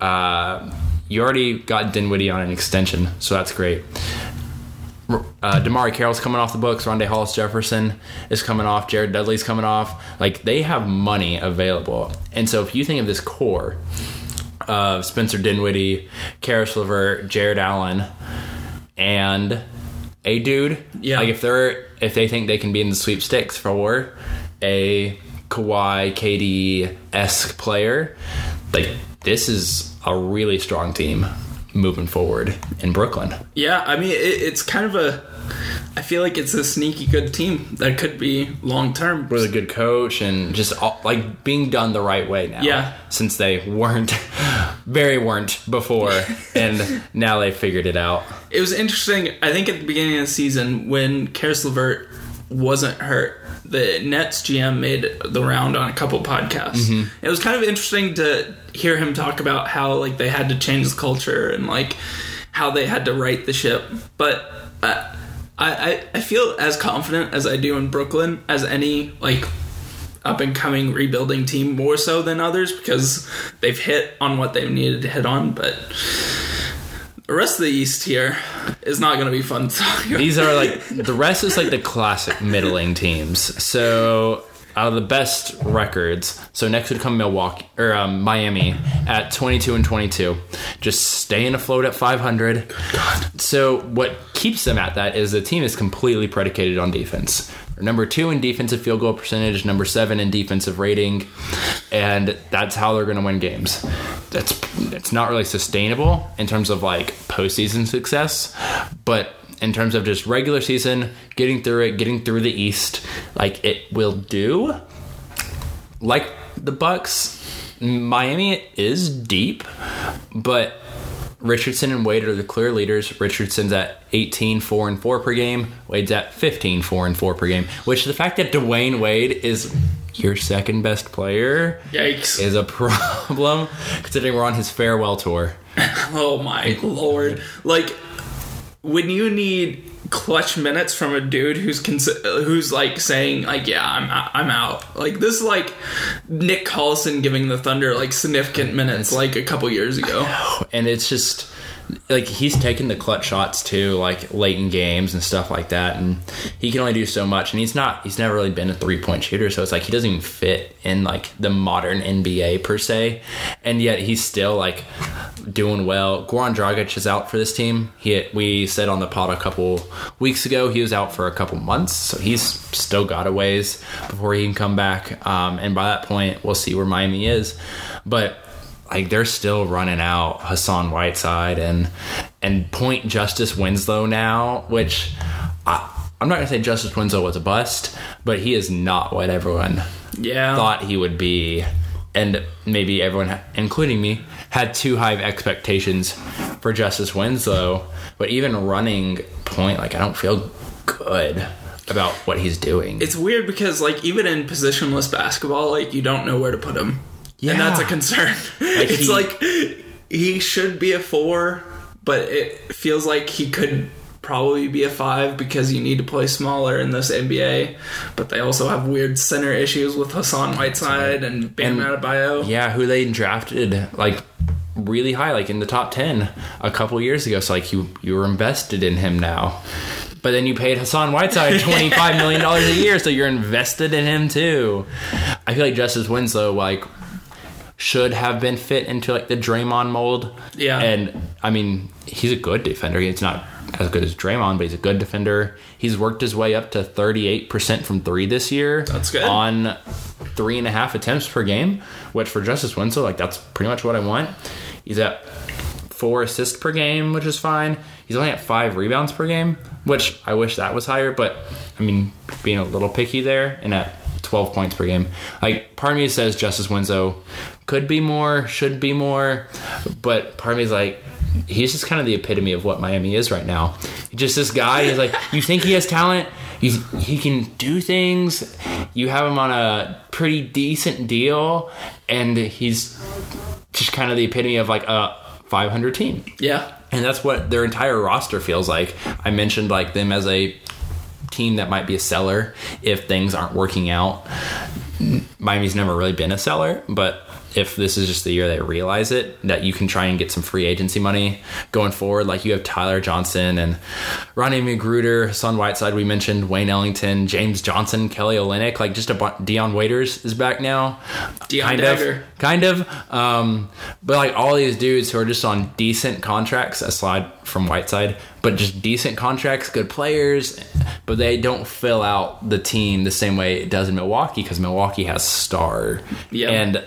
Uh, you already got Dinwiddie on an extension, so that's great uh, DeMarre Carroll's coming off the books. Rondae Hollis Jefferson is coming off. Jared Dudley's coming off. Like they have money available, and so if you think of this core of Spencer Dinwiddie, Caris LeVert, Jarrett Allen, and a dude, Yeah. like if they're if they think they can be in the sweepstakes for a Kawhi KD esque player, like this is a really strong team moving forward in Brooklyn. yeah. I mean, it, it's kind of a. I feel like it's a sneaky good team that could be long term. with a good coach and just all, like being done the right way now. Yeah. Since they weren't, very weren't before, and now they figured it out. It was interesting. I think at the beginning of the season when Caris LeVert wasn't hurt, the Nets GM made the round on a couple podcasts. Mm-hmm. It was kind of interesting to hear him talk about how like they had to change the culture and like how they had to right the ship. But I, I I feel as confident as I do in Brooklyn as any like up and coming rebuilding team more so than others because they've hit on what they needed to hit on, but the rest of the East here is not going to be fun. These are like the rest is like the classic middling teams. So out of the best records, so next would come Milwaukee or um, Miami at 22 and 22, just staying afloat at 500. So what keeps them at that is the team is completely predicated on defense. They're number two in defensive field goal percentage, number seven in defensive rating, and that's how they're going to win games. That's it's not really sustainable in terms of like postseason success, but in terms of just regular season, getting through it, getting through the East, like it will do. Like the Bucks, Miami is deep, but Richardson and Wade are the clear leaders. Richardson's at 18, 4 and 4 per game. Wade's at 15, 4 and 4 per game. Which the fact that Dwyane Wade is your second best player Yikes. is a problem considering we're on his farewell tour. Oh my lord. Like when you need clutch minutes from a dude who's cons- who's like saying like yeah I'm I'm out. Like this is like Nick Collison giving the Thunder like significant minutes like a couple years ago. And it's just like he's taking the clutch shots too, like late in games and stuff like that, and he can only do so much. And he's not, he's never really been a three point shooter, so it's like he doesn't even fit in like the modern NBA per se, and yet he's still like doing well. Goran Dragic is out for this team. He we said on the pod a couple weeks ago he was out for a couple months, so he's still got a ways before he can come back. Um, and by that point, we'll see where Miami is, but like they're still running out Hassan Whiteside and and point Justice Winslow now, which I, I'm not gonna say Justice Winslow was a bust, but he is not what everyone yeah thought he would be, and maybe everyone, including me, had too high of expectations for Justice Winslow. But even running point, like I don't feel good about what he's doing. it's weird because like even in positionless basketball like you don't know where to put him and that's a Yeah. concern it's he- like he should be a four but it feels like he could probably be a five because you need to play smaller in this NBA but they also have weird center issues with Hassan Whiteside and Bam And- Adebayo Yeah, who they drafted like really high, like in the top ten a couple years ago. So like you you were invested in him now. But then you paid Hassan Whiteside twenty five million dollars a year, so you're invested in him too. I feel like Justice Winslow like should have been fit into like the Draymond mold. Yeah. And I mean, he's a good defender. He's not as good as Draymond, but he's a good defender. He's worked his way up to 38% from three this year. That's good. On three and a half attempts per game, which for Justice Winslow, like that's pretty much what I want. He's at four assists per game, which is fine. He's only at five rebounds per game, which I wish that was higher, but I mean, being a little picky there and at 12 points per game. Like, part of me says Justice Winslow could be more, should be more, but part of me is like, he's just kind of the epitome of what Miami is right now. Just this guy is like, you think he has talent, he's, he can do things, you have him on a pretty decent deal, and he's just kind of the epitome of like a 500 team. yeah And that's what their entire roster feels like. I mentioned like them as a team that might be a seller if things aren't working out. Miami's never really been a seller, but if this is just the year they realize it, that you can try and get some free agency money going forward, like you have Tyler Johnson and Rodney McGruder, Son Whiteside, we mentioned Wayne Ellington, James Johnson, Kelly Olynyk, like just a bu- Dion Waiters is back now. Dion kind Dagger. of, kind of. Um, but like all these dudes who are just on decent contracts, aside from Whiteside, but just decent contracts, good players, but they don't fill out the team the same way it does in Milwaukee because Milwaukee has star Yeah. and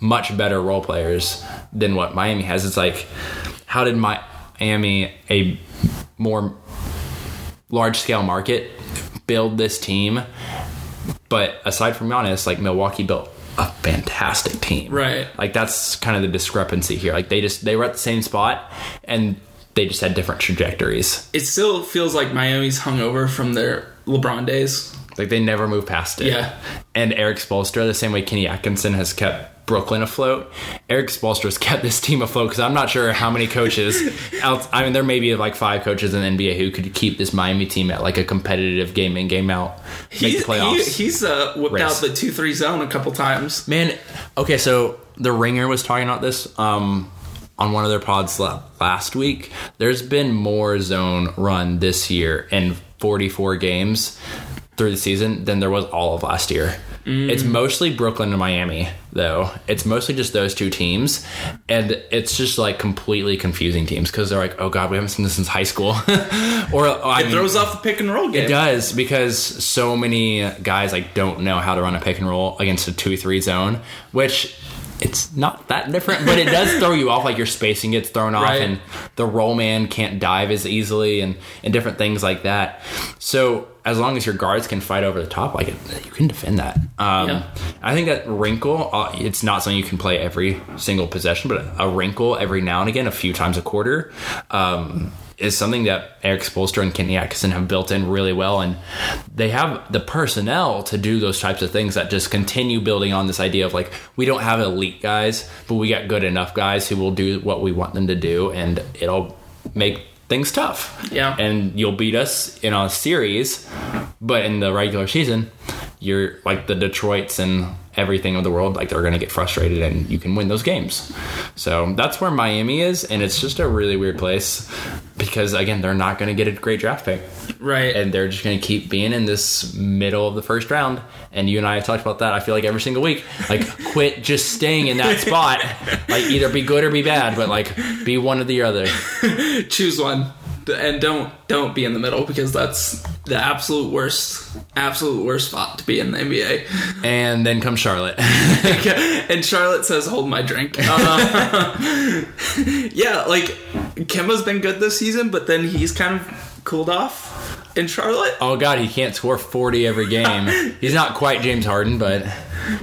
much better role players than what Miami has. It's like, how did Miami, a more large scale market build this team. But aside from Giannis, like Milwaukee built a fantastic team. Right. Like that's kind of the discrepancy here. Like they just they were at the same spot and they just had different trajectories. It still feels like Miami's hungover from their LeBron days. Like they never move past it. Yeah. And Erik Spoelstra, the same way Kenny Atkinson has kept Brooklyn afloat, Erik Spoelstra has kept this team afloat because I'm not sure how many coaches else. I mean, there may be like five coaches in the NBA who could keep this Miami team at like a competitive game in game out, make He, the playoffs. he, he's uh, whipped Race. out the two three zone a couple times. Man, okay, so the Ringer was talking about this um, on one of their pods last week. There's been more zone run this year in 44 games through the season than there was all of last year. Mm. It's mostly Brooklyn and Miami, though. It's mostly just those two teams, and it's just like completely confusing teams because they're like, "Oh God, we haven't seen this since high school," or uh, I It mean, throws off the pick and roll game. it does because so many guys like don't know how to run a pick and roll against a two three zone, which it's not that different, but it does throw you off. Like your spacing gets thrown off, Right. and the roll man can't dive as easily, and and different things like that. So as long as your guards can fight over the top, like you can defend that. Um, Yeah. I think that wrinkle, uh, it's not something you can play every single possession, but a wrinkle every now and again, a few times a quarter, um, is something that Erik Spoelstra and Kenny Atkinson have built in really well. And they have the personnel to do those types of things that just continue building on this idea of like, we don't have elite guys, but we got good enough guys who will do what we want them to do, and it'll make things tough. Yeah. And you'll beat us in a series, but in the regular season, you're like the Detroits and everything of the world, like they're going to get frustrated and you can win those games. So that's where Miami is. And it's just a really weird place because, again, they're not going to get a great draft pick. Right. And they're just going to keep being in this middle of the first round. And you and I have talked about that, I feel like, every single week. Like, quit just staying in that spot. Like, either be good or be bad, but like, be one or the other. Choose one. And don't don't be in the middle because that's the absolute worst absolute worst spot to be in the NBA. And then comes Charlotte. and Charlotte says, "Hold my drink." Uh, yeah, like Kemba's been good this season, but then he's kind of cooled off in Charlotte. Oh god, he can't score 40 every game. he's not quite James Harden, but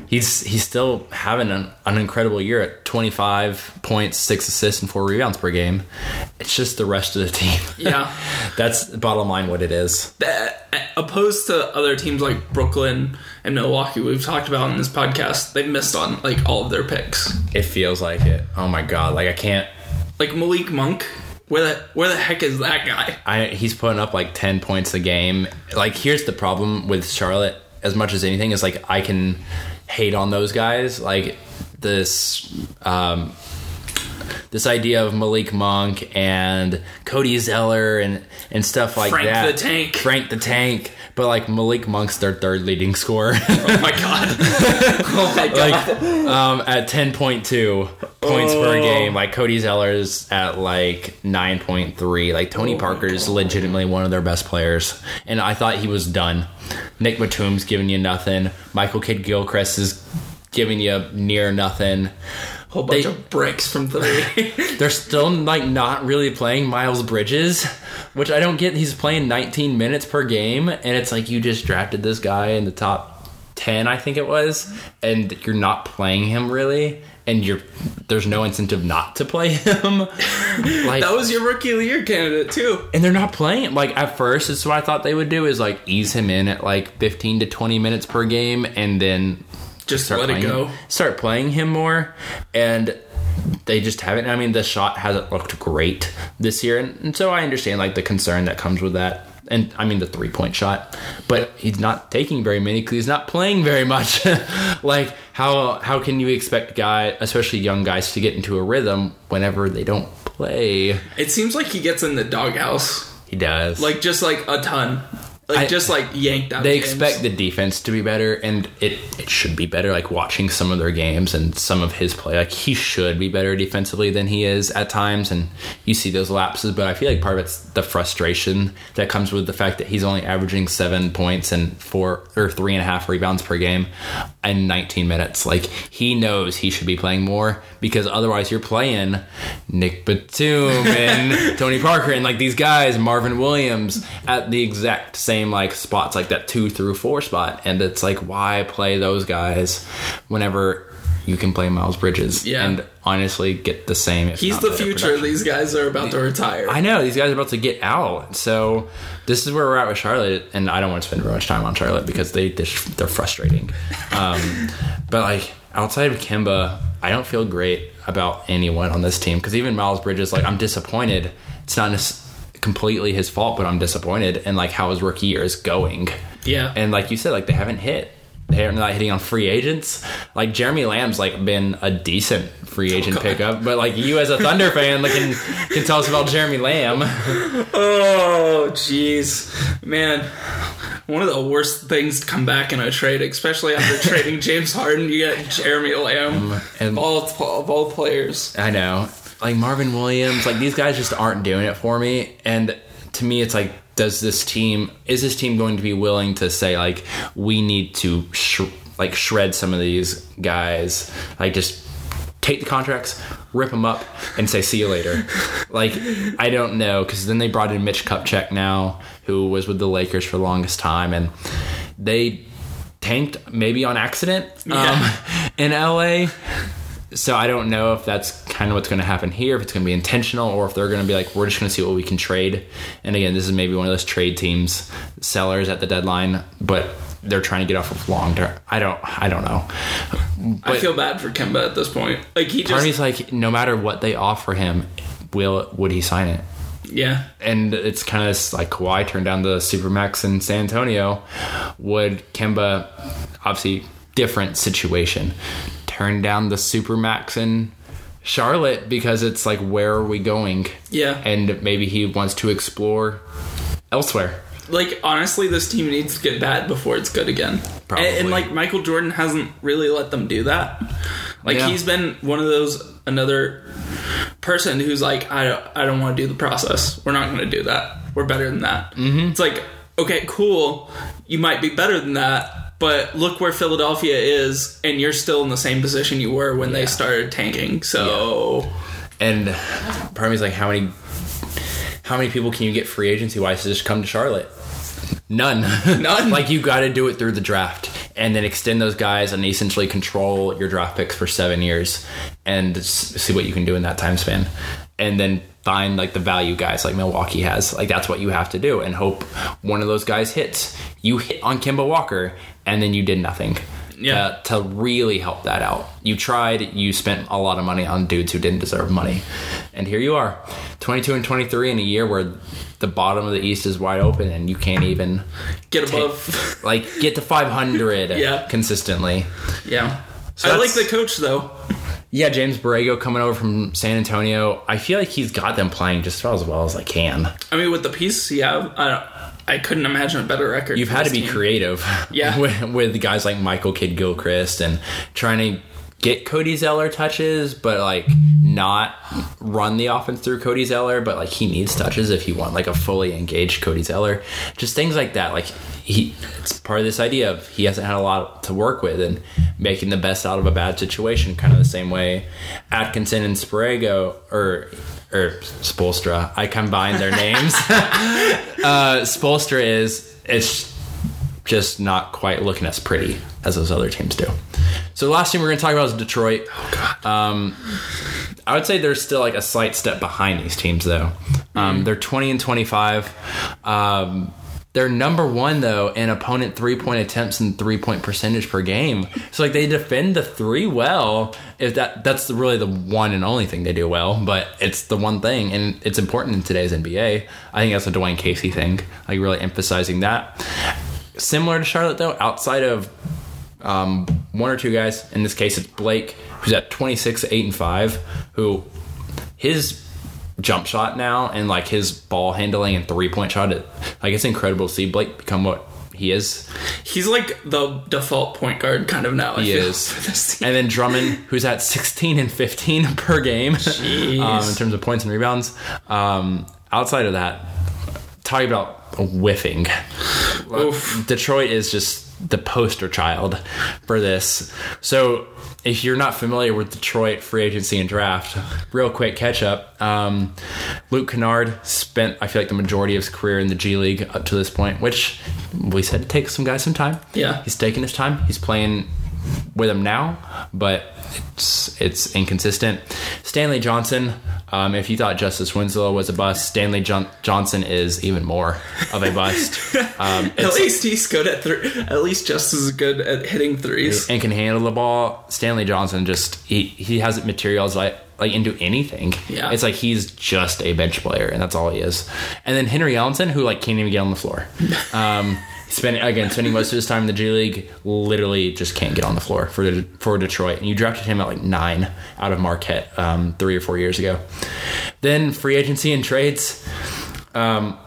he's he's still having an, an incredible year at 25 points, 6 assists and 4 rebounds per game. It's just the rest of the team. Yeah. That's bottom line what it is. That- opposed to other teams like Brooklyn and Milwaukee, we've talked about in this podcast, they've missed on like all of their picks. It feels like it. Oh my god, like I can't Like Malik Monk, where the where the heck is that guy? I he's putting up like 10 points a game. Like here's the problem with Charlotte as much as anything is like I can hate on those guys like this um this idea of Malik Monk and Cody Zeller and and stuff like Frank that. the Tank. Frank the Tank. But like Malik Monk's their third leading scorer. Oh my god! oh my god! like um, at 10.2 points per game like cody zeller's at like 9.3 like tony Parker's legitimately one of their best players. And i thought he was done. Nick batum's giving you nothing. Michael kidd gilchrist is giving you near nothing whole bunch they- of bricks from three. they're still like not really playing miles bridges which i don't get he's playing 19 minutes per game and it's like you just drafted this guy in the top 10 i think it was and you're not playing him really and you're there's no incentive not to play him like that was your rookie of the year candidate too. and they're not playing him. like at first it's what i thought they would do is like ease him in at like 15 to 20 minutes per game and then Just start let it go. start playing him more and they just haven't. I mean the shot hasn't looked great this year and, and so i understand like the concern that comes with that and i mean the three point shot but he's not taking very many because he's not playing very much. Like how how can you expect guy especially young guys to get into a rhythm whenever they don't play? It seems like he gets in the doghouse, he does. Like just like a ton. Like I- just like yanked out. they games. expect the defense to be better and it, it should be better like watching some of their games and some of his play like he should be better defensively than he is at times and you see those lapses but i feel like part of it's the frustration that comes with the fact that he's only averaging seven points and four or three and a half rebounds per game in 19 minutes like he knows he should be playing more because otherwise you're playing nick batum and tony parker and like these guys marvin williams at the exact same like spots like that two through four spot and it's like why play those guys whenever you can play miles bridges Yeah. and honestly get the same if He's not the future. production. These guys are about to retire. I know these guys are about to get out, so this is where we're at with Charlotte, and I don't want to spend very much time on Charlotte because they they're they're frustrating. Um, but like outside of Kemba, I don't feel great about anyone on this team because even Miles Bridges, like I'm disappointed. It's not completely his fault, but I'm disappointed in like how his rookie year is going. Yeah. and like you said, like they haven't hit. They're not hitting on free agents. Like Jeremy Lamb's like been a decent free oh, agent pickup, but like you as a Thunder fan, like can, can tell us about Jeremy Lamb. Oh, jeez, man. One of the worst things to come back in a trade, especially after trading James Harden, you get Jeremy Lamb, um, and- of all of all players. I know, like Marvin Williams, like these guys just aren't doing it for me. And to me, it's like, does this team is this team going to be willing to say like we need to sh- like shred some of these guys, like just take the contracts, rip them up, and say see you later. like I don't know because then they brought in Mitch Kupchak now, who was with the Lakers for the longest time, and they tanked maybe on accident Yeah. um, in LA. So I don't know if that's kind of what's going to happen here, if it's going to be intentional, or if they're going to be like, we're just going to see what we can trade. And again, this is maybe one of those trade teams, sellers at the deadline, but they're trying to get off of long term. I don't, I don't know. I feel bad for Kemba at this point. Like he just, he's like, no matter what they offer him, will would he sign it? yeah, and it's kind of like Kawhi turned down the Supermax in San Antonio. Would Kemba, obviously different situation, turn down the Supermax in Charlotte because it's like where are we going? yeah. And maybe he wants to explore elsewhere. like honestly, this team needs to get bad before it's good again. Probably. And, and like Michael Jordan hasn't really let them do that. Like Yeah. he's been one of those another person who's like, I don't, I don't want to do the process. We're not going to do that. We're better than that. Mm-hmm. It's like, okay, cool. You might be better than that, but look where Philadelphia is, and you're still in the same position you were when they started tanking. So And part of me is like, how many, how many people can you get free agency wise to just come to Charlotte? None. None. like you got to do it through the draft and then extend those guys and essentially control your draft picks for seven years and see what you can do in that time span. And then find like the value guys like Milwaukee has. Like that's what you have to do and hope one of those guys hits. You hit on Kemba Walker and then you did nothing. Yeah. To, to really help that out. You tried, you spent a lot of money on dudes who didn't deserve money. And here you are, 22 and 23 in a year where the bottom of the East is wide open and you can't even get above. like get to 500 Yeah. consistently. yeah. So I like the coach though. Yeah, James Borrego coming over from San Antonio. I feel like he's got them playing just about as well as I can. I mean, with the pieces you have, I don't, I couldn't imagine a better record. You've had to be team. creative, Yeah. with, with guys like Michael Kidd Gilchrist and trying to get Cody Zeller touches, but like not run the offense through Cody Zeller, but like he needs touches if you want like a fully engaged Cody Zeller. Just things like that. Like he, it's part of this idea of he hasn't had a lot to work with and making the best out of a bad situation. Kind of the same way Atkinson and Sprago or or Spoelstra. I combined their names. uh, Spoelstra is it's just not quite looking as pretty as those other teams do. So the last team we're going to talk about is Detroit. Oh, Um, I would say they're still like a slight step behind these teams, though. Um, They're 20 and 25. Um, they're number one though in opponent three point attempts and three point percentage per game. So like they defend the three well. If that that's really the one and only thing they do well, but it's the one thing, and it's important in today's NBA. I think that's a Dwane Casey thing, like really emphasizing that. Similar to Charlotte though, outside of um, one or two guys. In this case, it's Blake, who's at 26, 8, and 5, who his jump shot now and like his ball handling and three point shot, it, Like it's incredible to see Blake become what he is. He's like the default point guard kind of now. I He is. for this team. And then Drummond, who's at 16 and 15 per game um, in terms of points and rebounds. Um, outside of that, talking about whiffing, Oof. Detroit is just the poster child for this. So if you're not familiar with Detroit free agency and draft, real quick catch up. Um, Luke Kennard spent, I feel like, the majority of his career in the G League up to this point, which we said it takes some guys some time. Yeah. He's taking his time. He's playing with him now, but it's it's inconsistent. Stanley Johnson. Um, if you thought Justice Winslow was a bust, Stanley John- Johnson is even more of a bust. Um, At least he's good at three. At least just as good at hitting threes. and can handle the ball. Stanley Johnson just he he has materials like like into anything. Yeah. it's like he's just a bench player, and that's all he is. And then Henry Ellenson, who like can't even get on the floor. Um, spending again spending most of his time in the G League, literally just can't get on the floor for the, for Detroit. And you drafted him at like nine out of Marquette um, three or four years ago. Then free agency and trades. Um,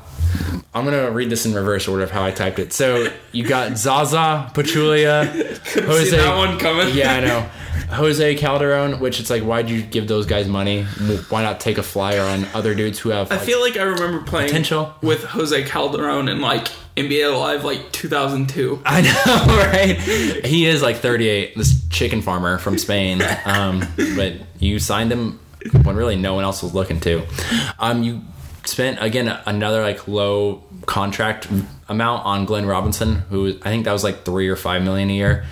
I'm gonna read this in reverse order of how I typed it. So you got Zaza, Pachulia, Jose. See that one coming? Yeah, I know. Jose Calderon, which it's like, why'd you give those guys money? Why not take a flyer on other dudes who have? I feel like I remember playing Potential. with Jose Calderon and like NBA Live like 2002. I know, right? He is like 38, this chicken farmer from Spain. Um, but you signed him when really no one else was looking to. Um, you spent again another like low contract amount on Glenn Robinson, who I think that was like three or five million a year.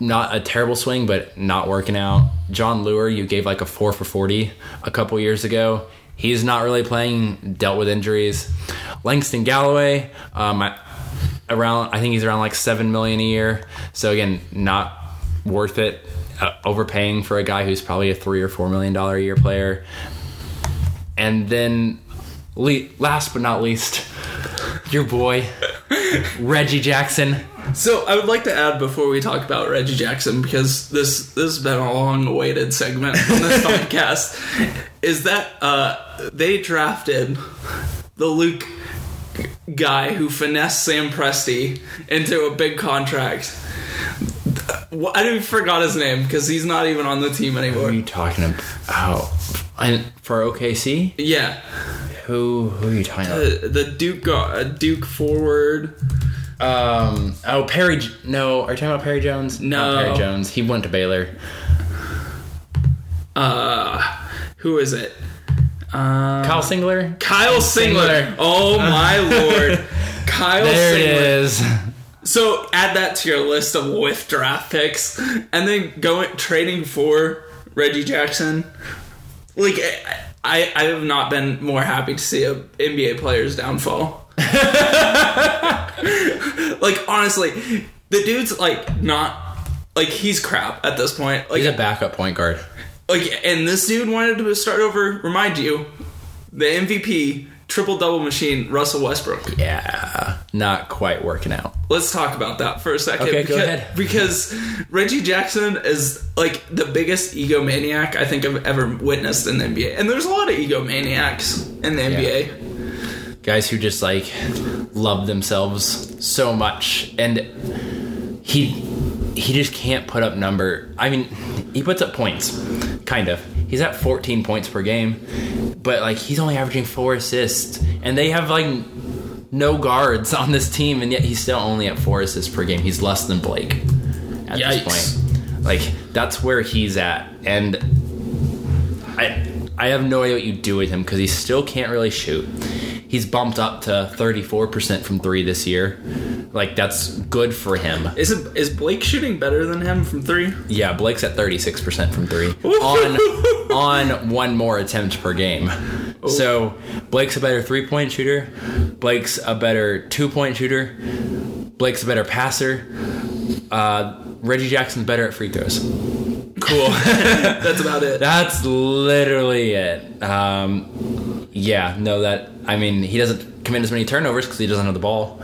Not a terrible swing, but not working out. Jon Leuer, you gave like a four for 40 a couple years ago. He's not really playing, dealt with injuries. Langston Galloway, um, I, around I think he's around like seven million a year. So again, not worth it. Uh, overpaying for a guy who's probably a three or four million dollar a year player. And then, le- last but not least, your boy Reggie Jackson. So I would like to add before we talk about Reggie Jackson because this this has been a long awaited segment on this podcast is that uh, they drafted the Luke guy who finessed Sam Presti into a big contract. I forgot his name because he's not even on the team Who are you talking about? And for OKC, Yeah, who who are you talking about? the, the Duke uh, Duke forward. Um, oh Perry. No, are you talking about Perry Jones? No. Not Perry Jones. He went to Baylor. Uh, who is it? Uh, Kyle Singler. Kyle Singler. Singler. Oh my lord. Kyle There it Singler. is. So add that to your list of with draft picks, and then going trading for Reggie Jackson. Like I, I have not been more happy to see a NBA player's downfall. like honestly, the dude's like not like he's crap at this point. Like He's a backup point guard. like, and this dude wanted to start over. Remind you, the MVP triple double machine, Russell Westbrook. Yeah, not quite working out. Let's talk about that for a second. Okay, go because, ahead. Because Reggie Jackson is like the biggest egomaniac I think I've ever witnessed in the NBA, and there's a lot of egomaniacs in the NBA. Guys who just like love themselves so much, and he he just can't put up number. I mean, he puts up points, kind of. He's at 14 points per game, but like he's only averaging four assists, and they have like no guards on this team, and yet he's still only at four assists per game. He's less than Blake at Yikes. this point. Like that's where he's at, and I I have no idea what you do with him because he still can't really shoot. He's bumped up to 34% from three this year. Like that's good for him. Is it is Blake shooting better than him from three? Yeah, Blake's at 36% from three on on one more attempt per game. So Blake's a better three point shooter. Blake's a better two point shooter. Blake's a better passer. Uh, Reggie Jackson's better at free throws. Cool. That's about it. That's literally it. Um, yeah, no, that I mean, he doesn't commit as many turnovers because he doesn't have the ball.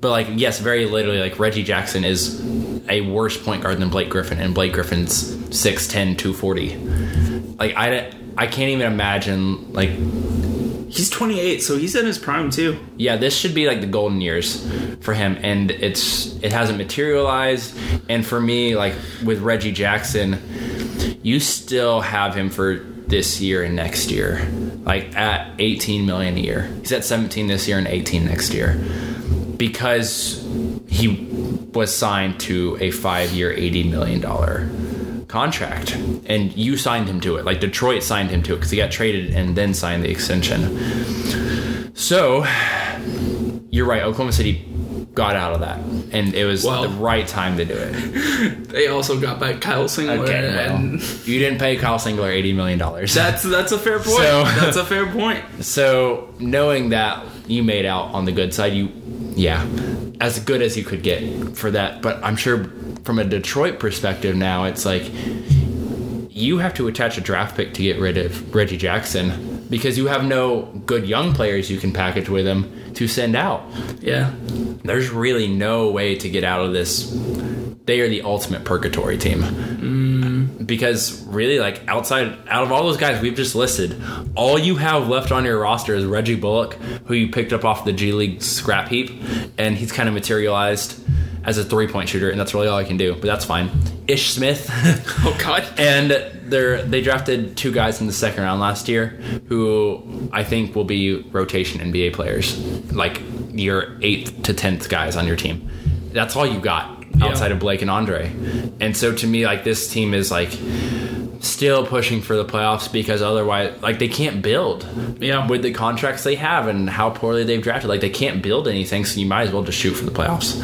But like, yes, very literally, like Reggie Jackson is a worse point guard than Blake Griffin, and Blake Griffin's 6'10", 240. Like I, I can't even imagine like He's 28, so he's in his prime too. Yeah, this should be like the golden years for him, and it's it hasn't materialized. And for me, like with Reggie Jackson, you still have him for this year and next year, like at 18 million a year. He's at 17 this year and 18 next year because he was signed to a five-year, 80 million dollar contract, and you signed him to it. Like Detroit signed him to it because he got traded and then signed the extension. So you're right. Oklahoma City got out of that, and it was Well- the right time to do it. They also got back Kyle Singler, Okay, well, and you didn't pay Kyle Singler eighty million dollars. that's that's a fair point. So- that's a fair point. So knowing that you made out on the good side, you yeah, as good as you could get for that. But I'm sure from a Detroit perspective now, it's like you have to attach a draft pick to get rid of Reggie Jackson because you have no good young players you can package with him to send out. Yeah, There's really no way to get out of this. They are the ultimate purgatory team. Mm. Because really, like outside, out of all those guys we've just listed, all you have left on your roster is Reggie Bullock, who you picked up off the G League scrap heap, and he's kind of materialized as a three point shooter, and that's really all I can do. But that's fine. Ish Smith. Oh God. And they're they drafted two guys in the second round last year who I think will be rotation NBA players, like your eighth to tenth guys on your team. That's all you got outside of Blake and Andre. And so to me, like this team is like still pushing for the playoffs because otherwise like they can't build Yeah. with the contracts they have and how poorly they've drafted like they can't build anything so you might as well just shoot for the playoffs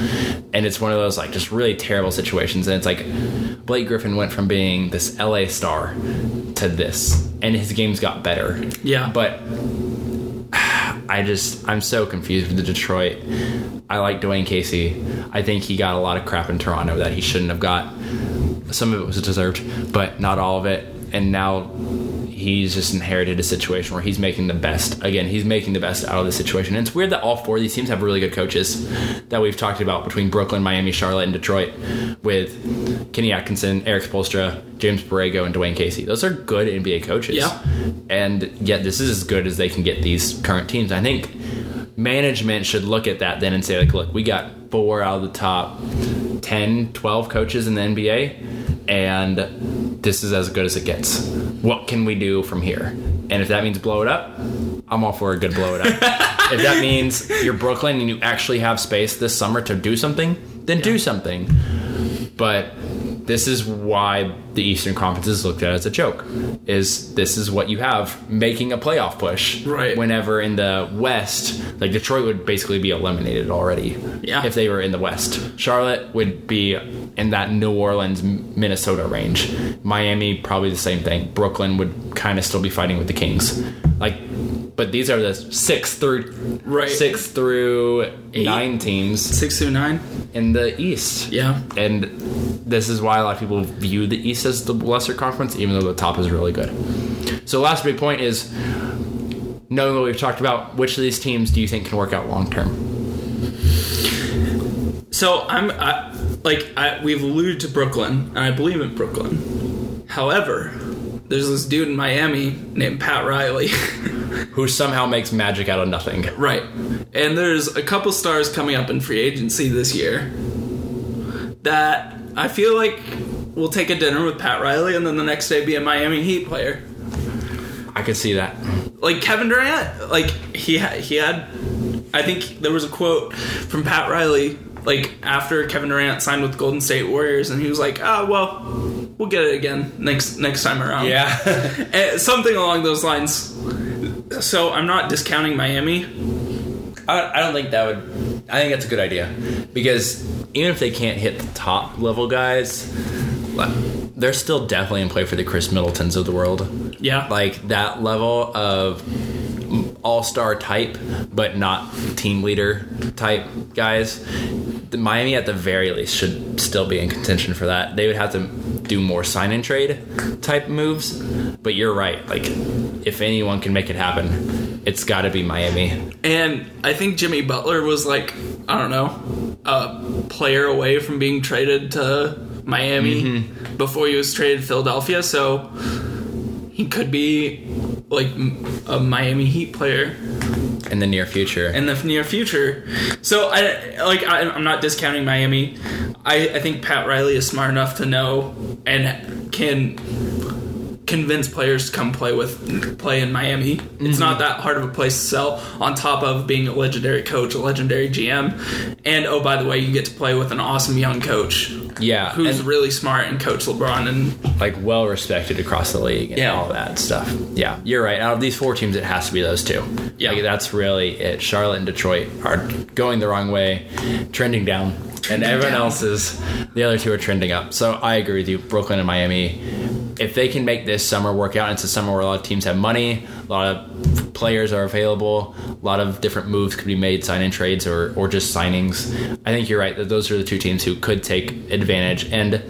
and it's one of those like just really terrible situations and it's like blake griffin went from being this la star to this and his games got better Yeah. but I just I'm so confused with the Detroit. I like Dwane Casey. I think he got a lot of crap in Toronto that he shouldn't have got. Some of it was deserved, but not all of it. And now he's just inherited a situation where he's making the best. Again, he's making the best out of the situation. And it's weird that all four of these teams have really good coaches that we've talked about between Brooklyn, Miami, Charlotte, and Detroit with Kenny Atkinson, Erik Spoelstra, James Borrego, and Dwane Casey. Those are good NBA coaches. Yeah. And yet this is as good as they can get these current teams. I think management should look at that then and say, like, look, we got four out of the top 10, 12 coaches in the NBA, and this is as good as it gets. What can we do from here? And if that means blow it up, I'm all for a good blow it up. if that means you're Brooklyn and you actually have space this summer to do something, then do something. But this is why the Eastern Conference is looked at as a joke. Is this is what you have making a playoff push? Right. Whenever in the West, like Detroit would basically be eliminated already. Yeah. If they were in the West, Charlotte would be in that New Orleans, Minnesota range. Miami probably the same thing. Brooklyn would kind of still be fighting with the Kings. Like, but these are the six through Right. six through Eight. nine teams Six through nine. in the East. Yeah. And this is why a lot of people view the East as the lesser conference, even though the top is really good. So, last big point is knowing what we've talked about, which of these teams do you think can work out long term? So I'm I, like I, we've alluded to Brooklyn, and I believe in Brooklyn. However, there's this dude in Miami named Pat Riley. Who somehow makes magic out of nothing. right. And there's a couple stars coming up in free agency this year that I feel like will take a dinner with Pat Riley and then the next day be a Miami Heat player. I could see that. Like Kevin Durant, like he had, he had I think there was a quote from Pat Riley like after Kevin Durant signed with Golden State Warriors and he was like, "Ah, well, we'll get it again next next time around." Yeah, eh, something along those lines. So I'm not discounting Miami. I, I don't think that would. I think that's a good idea because even if they can't hit the top level guys, they're still definitely in play for the Khris Middletons of the world. Yeah. Like that level of all star type, but not team leader type guys. Miami, at the very least, should still be in contention for that. They would have to do more sign and trade type moves. But you're right. Like, if anyone can make it happen, it's got to be Miami. And I think Jimmy Butler was like, I don't know, a player away from being traded to Miami mm-hmm. before he was traded to Philadelphia. So he could be like a Miami Heat player in the near future. in the near future. So I like I, I'm not discounting Miami. I, I think Pat Riley is smart enough to know and can convince players to come play with play in Miami. It's not mhm. that hard of a place to sell. On top of being a legendary coach, a legendary GM, and oh by the way, you get to play with an awesome young coach yeah, who's really smart and coach LeBron and like well respected across the league and Yeah. all that stuff. Yeah, you're right. Out of these four teams, it has to be those two. Yeah. like, that's really it. Charlotte and Detroit are going the wrong way, trending down, and everyone else is the other two are trending up. So I agree with you. Brooklyn and Miami. If they can make this summer work out, it's a summer where a lot of teams have money, a lot of players are available, a lot of different moves could be made, sign in trades or or just signings. I think you're right that those are the two teams who could take advantage and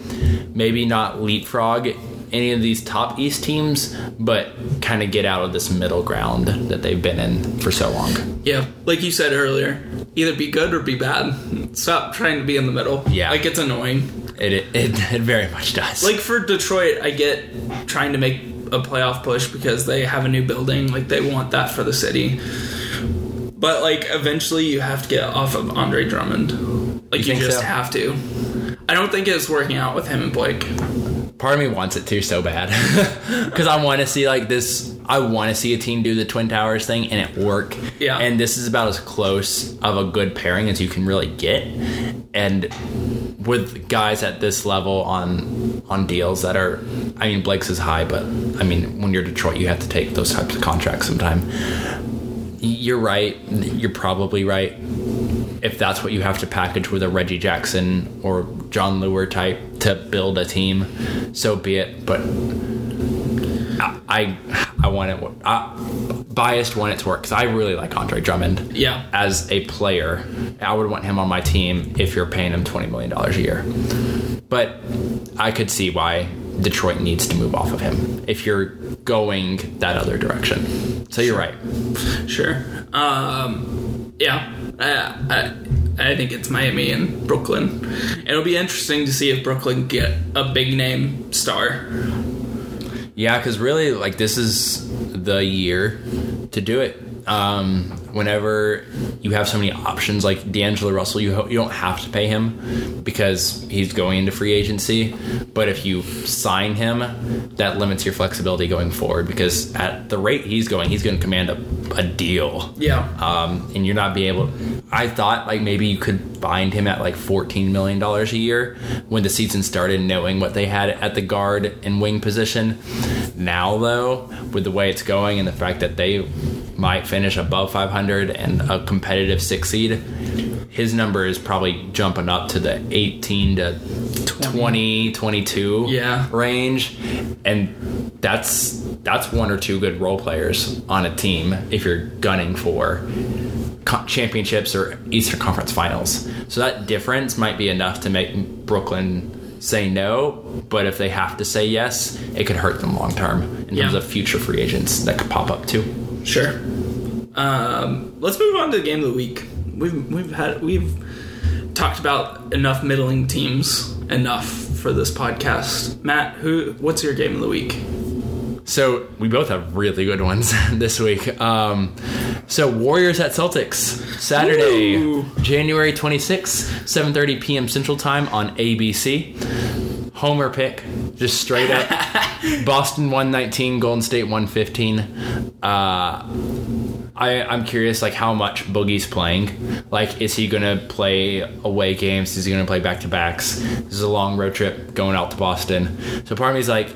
maybe not leapfrog any of these top East teams, but kind of get out of this middle ground that they've been in for so long. yeah, like you said earlier, either be good or be bad. Stop trying to be in the middle. Yeah. like it's annoying. It it, it, it very much does. Like for Detroit, I get trying to make a playoff push because they have a new building. Like they want that for the city. But like eventually, you have to get off of Andre Drummond. Like you, think just so? have to. I don't think it's working out with him and Blake. part of me wants it to so bad because I want to see like this. I want to see a team do the Twin Towers thing and it work. Yeah. And this is about as close of a good pairing as you can really get. And with guys at this level on on deals that are, I mean, Blake's is high, but I mean, when you're Detroit, you have to take those types of contracts sometime. You're right. You're probably right if that's what you have to package with a Reggie Jackson or Jon Leuer type to build a team, so be it. But I I, want it. I, biased want it to work because I really like Andre Drummond. Yeah. As a player, I would want him on my team if you're paying him twenty million dollars a year. But I could see why Detroit needs to move off of him if you're going that other direction. So you're right. Sure. Um, yeah. I, I, I think it's Miami and Brooklyn. It'll be interesting to see if Brooklyn get a big name star. Yeah, because really, like this is the year to do it. Um, whenever you have so many options, like D'Angelo Russell, you ho- you don't have to pay him because he's going into free agency. But if you sign him, that limits your flexibility going forward because at the rate he's going, he's going to command a, a deal. Yeah. Um, and you're not be able. I thought like maybe you could find him at like 14 million dollars a year when the season started, knowing what they had at the guard and wing position. Now though, with the way it's going and the fact that they might finish above 500 and a competitive six seed, his number is probably jumping up to the 18 to 20, 22 Yeah. range, and that's that's one or two good role players on a team if you're gunning for championships or Eastern Conference Finals. So that difference might be enough to make Brooklyn say no, but if they have to say yes, it could hurt them long term in terms of future free agents that could pop up too. Sure. Um, let's move on to the game of the week. We've we've had we've talked about enough middling teams enough for this podcast. Matt, who what's your game of the week? So we both have really good ones this week. Um, so Warriors at Celtics Saturday, Ooh. January 26th, 7:30 p.m. Central Time on ABC. Homer pick, just straight up. Boston 119, Golden State 115. Uh, I, I'm curious, like how much Boogie's playing. Like, is he gonna play away games? Is he gonna play back to backs? This is a long road trip going out to Boston. So part of me is like,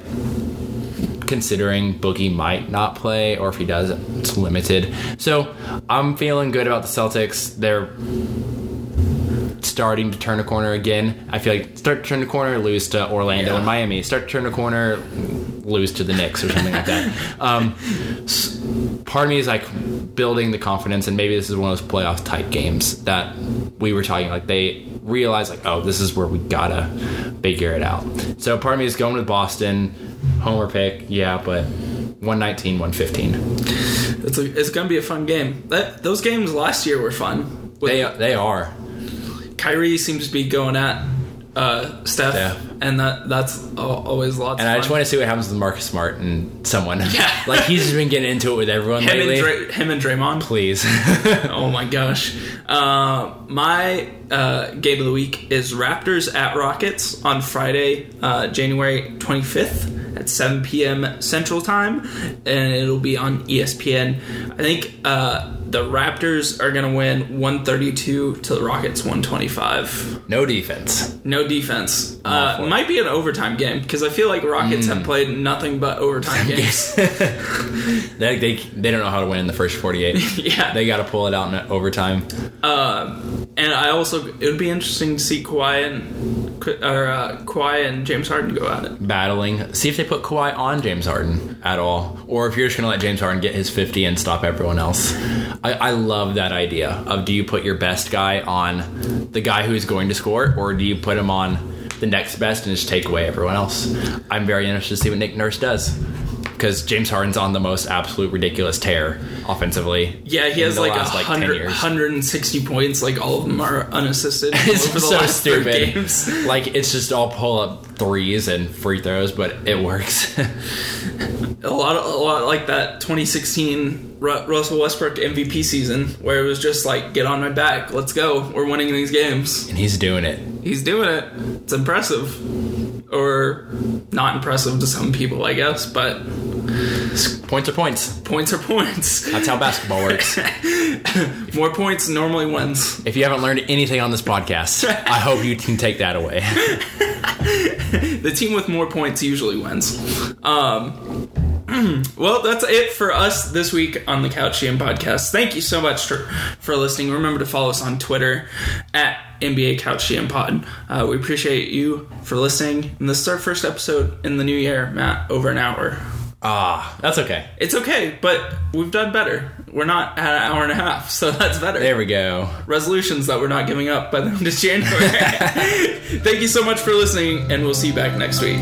considering Boogie might not play, or if he does, it's limited. So I'm feeling good about the Celtics. They're starting to turn a corner again. I feel like start to turn the corner, lose to Orlando Yeah. and Miami. Start to turn the corner, lose to the Knicks or something like that. Um, part of me is like building the confidence, and maybe this is one of those playoff type games that we were talking. Like they realize, like, oh, this is where we gotta figure it out. So part of me is going with Boston. Homer pick, yeah, but 119, 115. It's a, it's gonna be a fun game. That those games last year were fun. With They they are. Kyrie seems to be going at uh, Steph. Steph. and that that's always lots. And I just want to see what happens with Marcus Smart and someone. Yeah. like he's just been getting into it with everyone him lately. and Dra- him and Draymond. Please. Oh my gosh. Uh, my uh, game of the week is Raptors at Rockets on Friday, uh, January 25th at 7 p.m. Central Time, and it'll be on ESPN. I think uh, the Raptors are going to win 132 to the Rockets 125. no defense. No defense. Uh, might be an overtime game because I feel like Rockets have played nothing but overtime games. They, they they don't know how to win in the first 48. yeah. They got to pull it out in overtime. And I also, it would be interesting to see Kawhi and or uh, Kawhi and James Harden go at it. Battling. See if they put Kawhi on James Harden at all, or if you're just gonna let James Harden get his 50 and stop everyone else. I, I love that idea of do you put your best guy on the guy who's going to score, or do you put him on the next best and just take away everyone else? I'm very interested to see what Nick Nurse does. Because James Harden's on the most absolute ridiculous tear offensively. Yeah, he has like last, 10 hundred, years. 160 points. Like all of them are unassisted It's over the so last stupid. games. Like it's just all pull up threes and free throws, but it works. A lot, of, a lot like that 2016 Ru- Russell Westbrook MVP season, where it was just like, get on my back, let's go, we're winning these games. and he's doing it. He's doing it. It's impressive, or not impressive to some people, I guess. But Points are points. points are points. That's how basketball works. More points normally wins. if you haven't learned anything on this podcast, I hope you can take that away. the team with more points usually wins. Um, well, that's it for us this week on the Couch GM podcast. Thank you so much for, for listening. Remember to follow us on Twitter at NBA Couch GM Pod. Uh, we appreciate you for listening. And this is our first episode in the new year, Matt, over an hour. Ah, that's okay. It's okay, but we've done better. We're not at an hour and a half, so that's better. There we go. Resolutions that we're not giving up by the end of January. Thank you so much for listening, and we'll see you back next week.